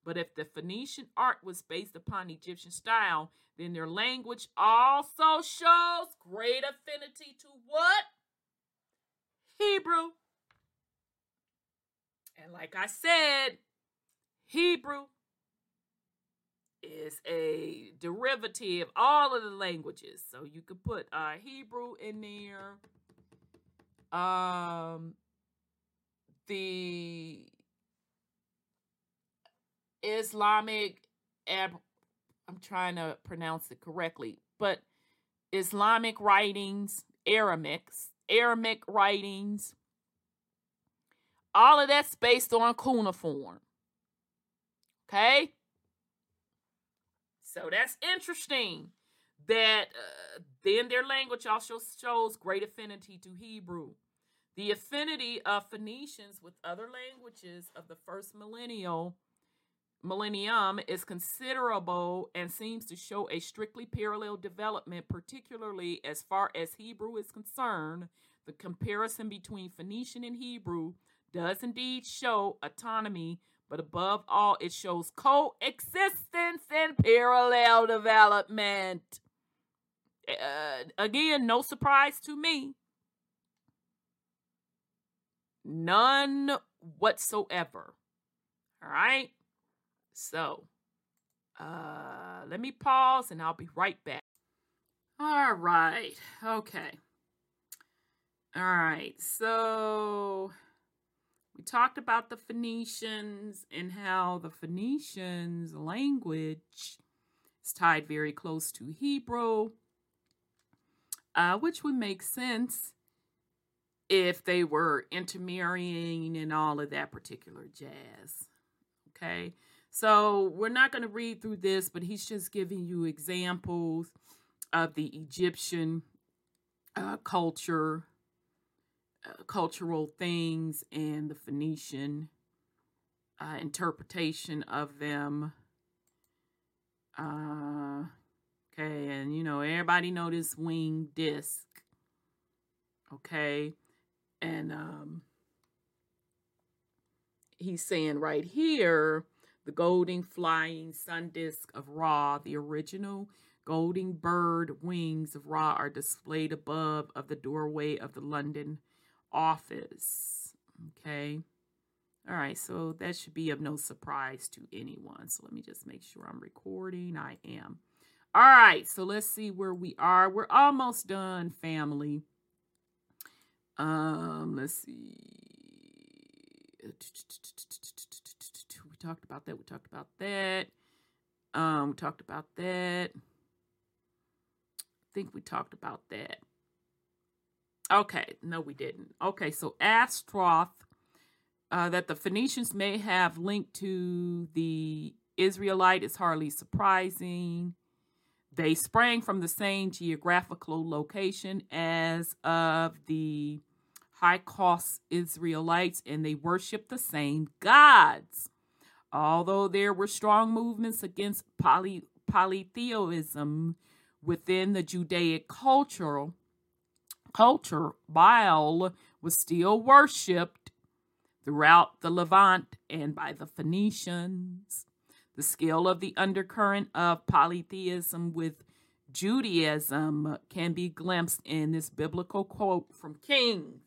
A: But if the Phoenician art was based upon Egyptian style, then their language also shows great affinity to what? Hebrew. And like I said, Hebrew is a derivative of all of the languages. So you could put uh, Hebrew in there. Um, the Islamic, Ab- I'm trying to pronounce it correctly, but Islamic writings, Aramaics, Aramaic writings, all of that's based on cuneiform. Okay? So that's interesting that uh, then their language also shows great affinity to Hebrew. The affinity of Phoenicians with other languages of the first millennial millennium is considerable and seems to show a strictly parallel development, particularly as far as Hebrew is concerned. The comparison between Phoenician and Hebrew does indeed show autonomy, but above all, it shows coexistence and parallel development. Uh, again, no surprise to me. None whatsoever. All right. So, uh, let me pause and I'll be right back. All right. Okay. All right. So, we talked about the Phoenicians and how the Phoenicians' language is tied very close to Hebrew, uh, which would make sense if they were intermarrying and all of that particular jazz. Okay. So we're not going to read through this, but he's just giving you examples of the Egyptian uh, culture, uh, cultural things, and the Phoenician uh, interpretation of them. Uh, okay, and you know everybody know this wing disc. Okay, and um, he's saying right here the golden flying sun disk of Ra, the original golden bird wings of Ra are displayed above of the doorway of the London office. Okay. All right, so that should be of no surprise to anyone. So let me just make sure I'm recording. I am. All right, so let's see where we are. We're almost done, family. Um, let's see. Talked about that. We talked about that. Um, we talked about that. I think we talked about that. Okay, no, we didn't. Okay, so Ashtaroth, uh, that the Phoenicians may have linked to the Israelite is hardly surprising. They sprang from the same geographical location as of the Hyksos Israelites, and they worshiped the same gods. Although there were strong movements against poly, polytheism within the Judaic culture, culture, Baal was still worshipped throughout the Levant and by the Phoenicians. The scale of the undercurrent of polytheism with Judaism can be glimpsed in this biblical quote from Kings.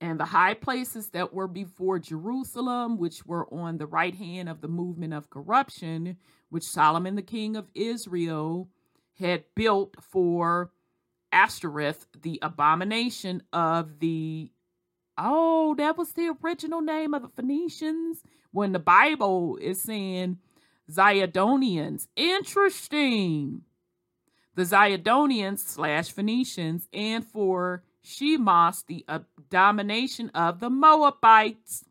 A: And the high places that were before Jerusalem, which were on the right hand of the movement of corruption, which Solomon, the king of Israel, had built for Ashtoreth, the abomination of the Oh, that was the original name of the Phoenicians when the Bible is saying Zidonians. Interesting. The Zidonians slash Phoenicians, and for Shemos, the abomination of the Moabites,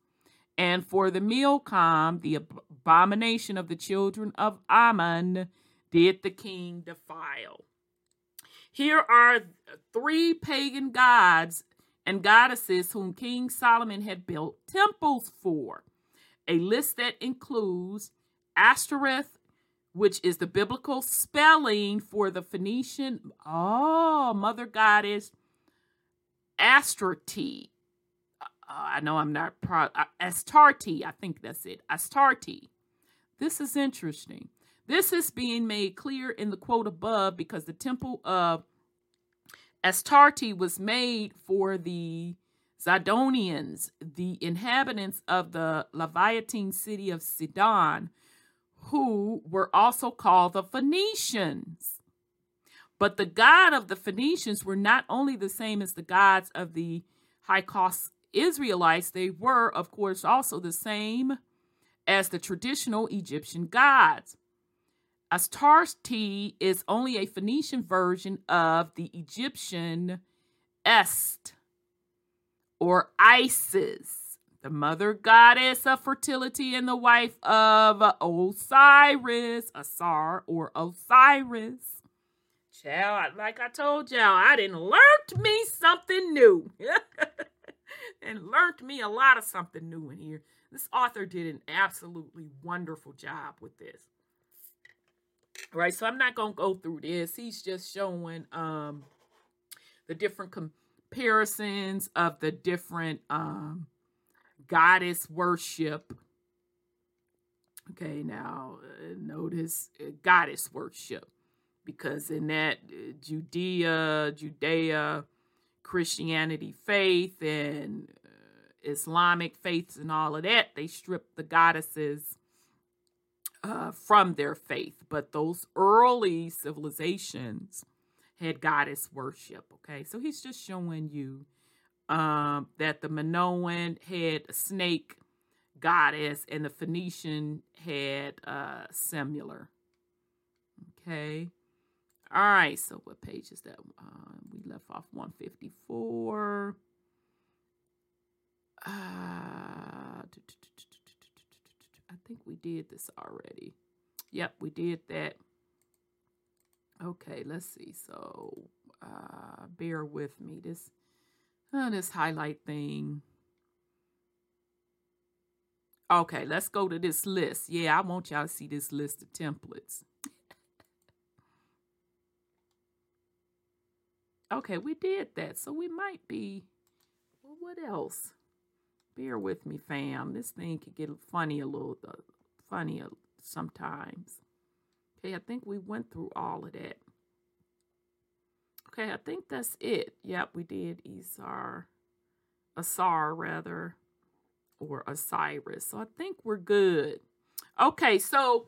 A: and for the Milcom, the abomination of the children of Ammon, did the king defile. Here are three pagan gods and goddesses whom King Solomon had built temples for. A list that includes Ashtoreth, which is the biblical spelling for the Phoenician, oh, mother goddess, Astarte. Uh, I know I'm not proud. Uh, Astarte, I think that's it. Astarte. This is interesting. This is being made clear in the quote above because the temple of Astarte was made for the Zidonians, the inhabitants of the Leviatine city of Sidon, who were also called the Phoenicians. But the god of the Phoenicians were not only the same as the gods of the Hyksos Israelites, they were, of course, also the same as the traditional Egyptian gods. Astarte is only a Phoenician version of the Egyptian Est or Isis, the mother goddess of fertility and the wife of Osiris, Asar or Osiris. Child, like I told y'all, I didn't learned me something new. and learned me a lot of something new in here. This author did an absolutely wonderful job with this. Right so i'm not to go through this. He's just showing um the different comparisons of the different um goddess worship. Okay now uh, notice uh, goddess worship because in that uh, judea judea christianity faith and uh, islamic faiths and all of that they stripped the goddesses uh, from their faith, but those early civilizations had goddess worship. Okay, so he's just showing you um, that the Minoan had a snake goddess and the Phoenician had uh, similar. Okay. All right, so what page is that? Uh, we left off 154. Uh, I think we did this already. Yep, we did that. Okay, let's see. So, uh, bear with me. This, uh, this highlight thing. Okay, let's go to this list. Yeah, I want y'all to see this list of templates. Okay, we did that. So we might be, well, what else? bear with me, fam. This thing could get funny a little, uh, funny sometimes. Okay, I think we went through all of that. Okay, I think that's it. Yep, we did Esar, Asar rather, or Osiris. So I think we're good. Okay, so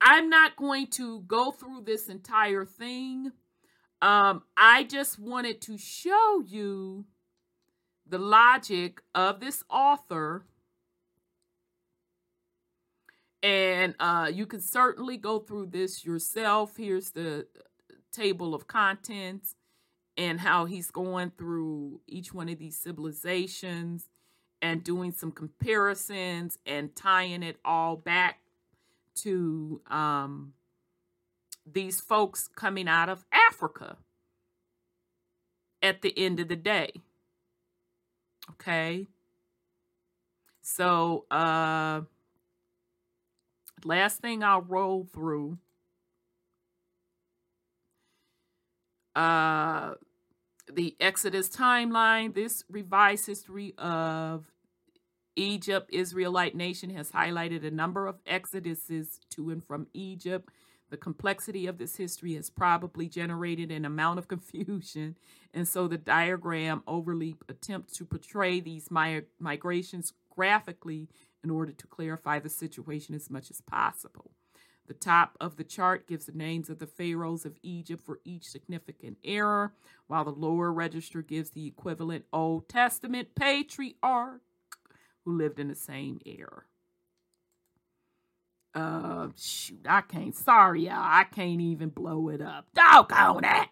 A: I'm not going to go through this entire thing. Um, I just wanted to show you the logic of this author. And uh, you can certainly go through this yourself. Here's the table of contents and how he's going through each one of these civilizations and doing some comparisons and tying it all back to um, these folks coming out of Africa at the end of the day. Okay. So, uh, last thing I'll roll through. Uh, the Exodus timeline, this revised history of Egypt, Israelite nation has highlighted a number of exoduses to and from Egypt. The complexity of this history has probably generated an amount of confusion, and so the diagram overly attempts to portray these mi- migrations graphically in order to clarify the situation as much as possible. The top of the chart gives the names of the pharaohs of Egypt for each significant era, while the lower register gives the equivalent Old Testament patriarch who lived in the same era. Uh, shoot, I can't. Sorry, y'all. I can't even blow it up. Doggone it.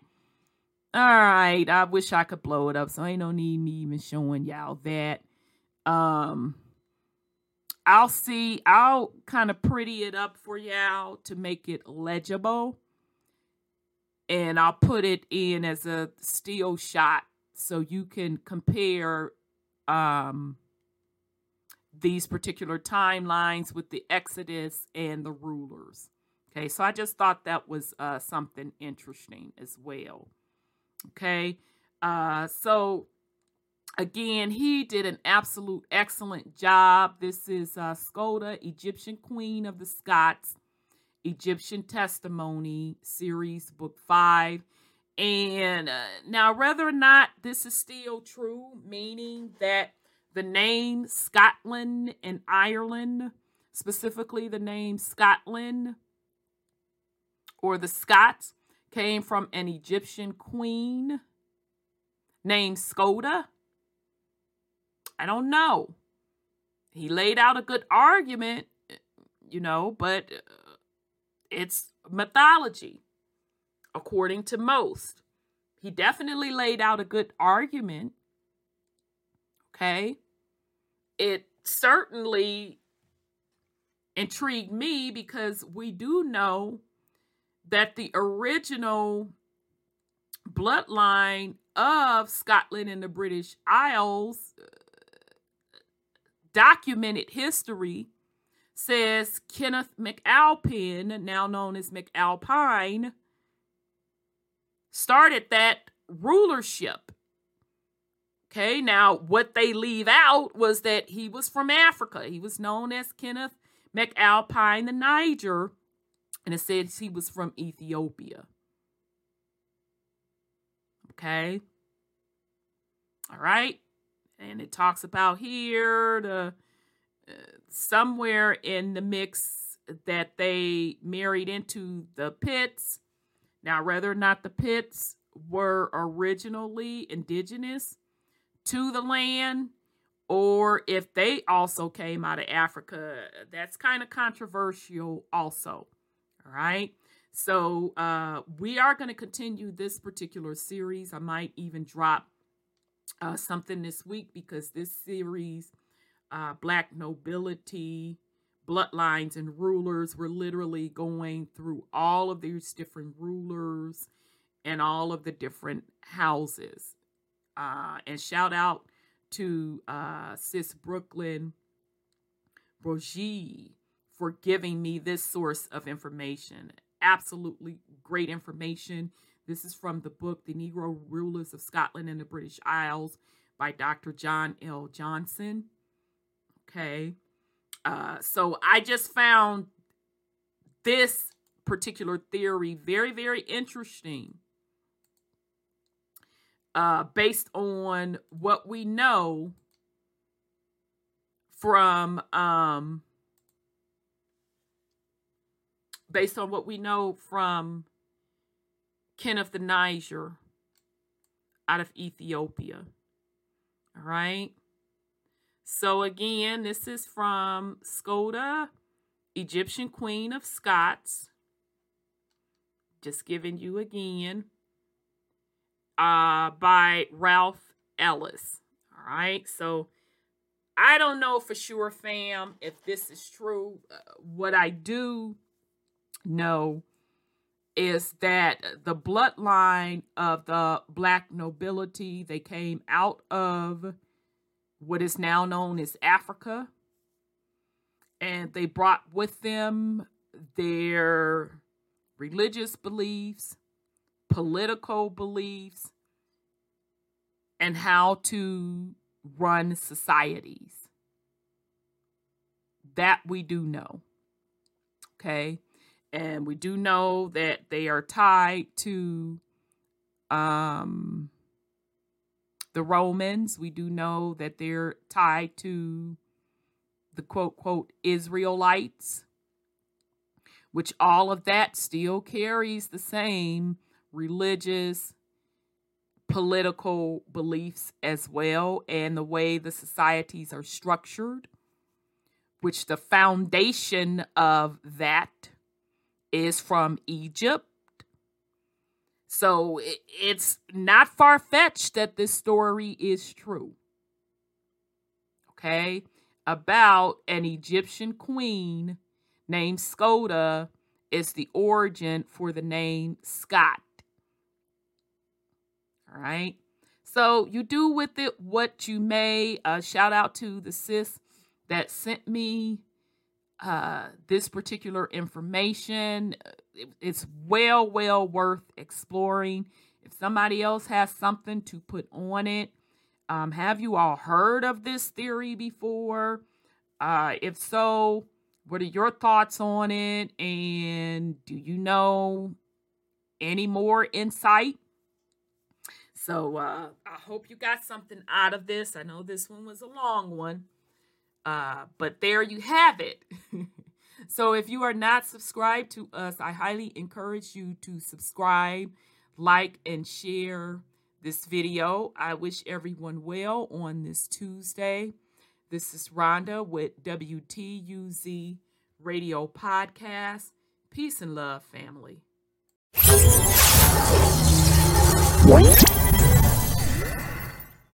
A: All right, I wish I could blow it up, so ain't no need me even showing y'all that. Um, I'll see. I'll kind of pretty it up for y'all to make it legible. And I'll put it in as a still shot so you can compare um, these particular timelines with the Exodus and the rulers. Okay, so I just thought that was uh, something interesting as well. Okay, uh, so again, he did an absolute excellent job. This is uh, Scota, Egyptian Queen of the Scots, Egyptian Testimony series, book five. And uh, now, whether or not this is still true, meaning that the name Scotland and Ireland, specifically the name Scotland or the Scots, came from an Egyptian queen named Scota I don't know. He laid out a good argument, you know, but uh, it's mythology, according to most. He definitely laid out a good argument. Okay. It certainly intrigued me because we do know that the original bloodline of Scotland and the British Isles uh, documented history says Kenneth MacAlpin, now known as MacAlpine, started that rulership. Okay, now what they leave out was that he was from Africa. He was known as Kenneth McAlpine the Niger, and it says he was from Ethiopia. Okay. All right and it talks about here the uh, somewhere in the mix that they married into the Picts. Now, whether or not the Picts were originally indigenous to the land or if they also came out of Africa, that's kind of controversial, also. All right. So, uh, we are going to continue this particular series. I might even drop uh, something this week because this series, uh, Black Nobility, Bloodlines, and Rulers, we're literally going through all of these different rulers and all of the different houses. Uh, and shout out to uh, Sis Brooklyn Brogy for giving me this source of information. Absolutely great information. This is from the book The Negro Rulers of Scotland and the British Isles by Dr. John L. Johnson. Okay. Uh, so I just found this particular theory very, very interesting. Uh, based on what we know from um, based on what we know from Kenneth the Niger out of Ethiopia. All right. So again, this is from Scota, Egyptian Queen of Scots. Just giving you again. Uh, by Ralph Ellis. All right. So I don't know for sure, fam, if this is true. Uh, what I do know is that the bloodline of the black nobility, they came out of what is now known as Africa. And they brought with them their religious beliefs, political beliefs, and how to run societies. That we do know. Okay. And we do know that they are tied to um, the Romans. We do know that they're tied to the quote, quote, Israelites, which all of that still carries the same religious, political beliefs as well, and the way the societies are structured, which the foundation of that is from Egypt. So it's not far fetched that this story is true. Okay, about an Egyptian queen named Scota is the origin for the name Scott. All right. So you do with it what you may. Uh, shout out to the sis that sent me uh, this particular information. It, it's well, well worth exploring. If somebody else has something to put on it, um, have you all heard of this theory before? Uh, if so, what are your thoughts on it? And do you know any more insight? So uh, I hope you got something out of this. I know this one was a long one, uh, but there you have it. so if you are not subscribed to us, I highly encourage you to subscribe, like, and share this video. I wish everyone well on this Tuesday. This is Rhonda with WTUZ Radio Podcast. Peace and love, family.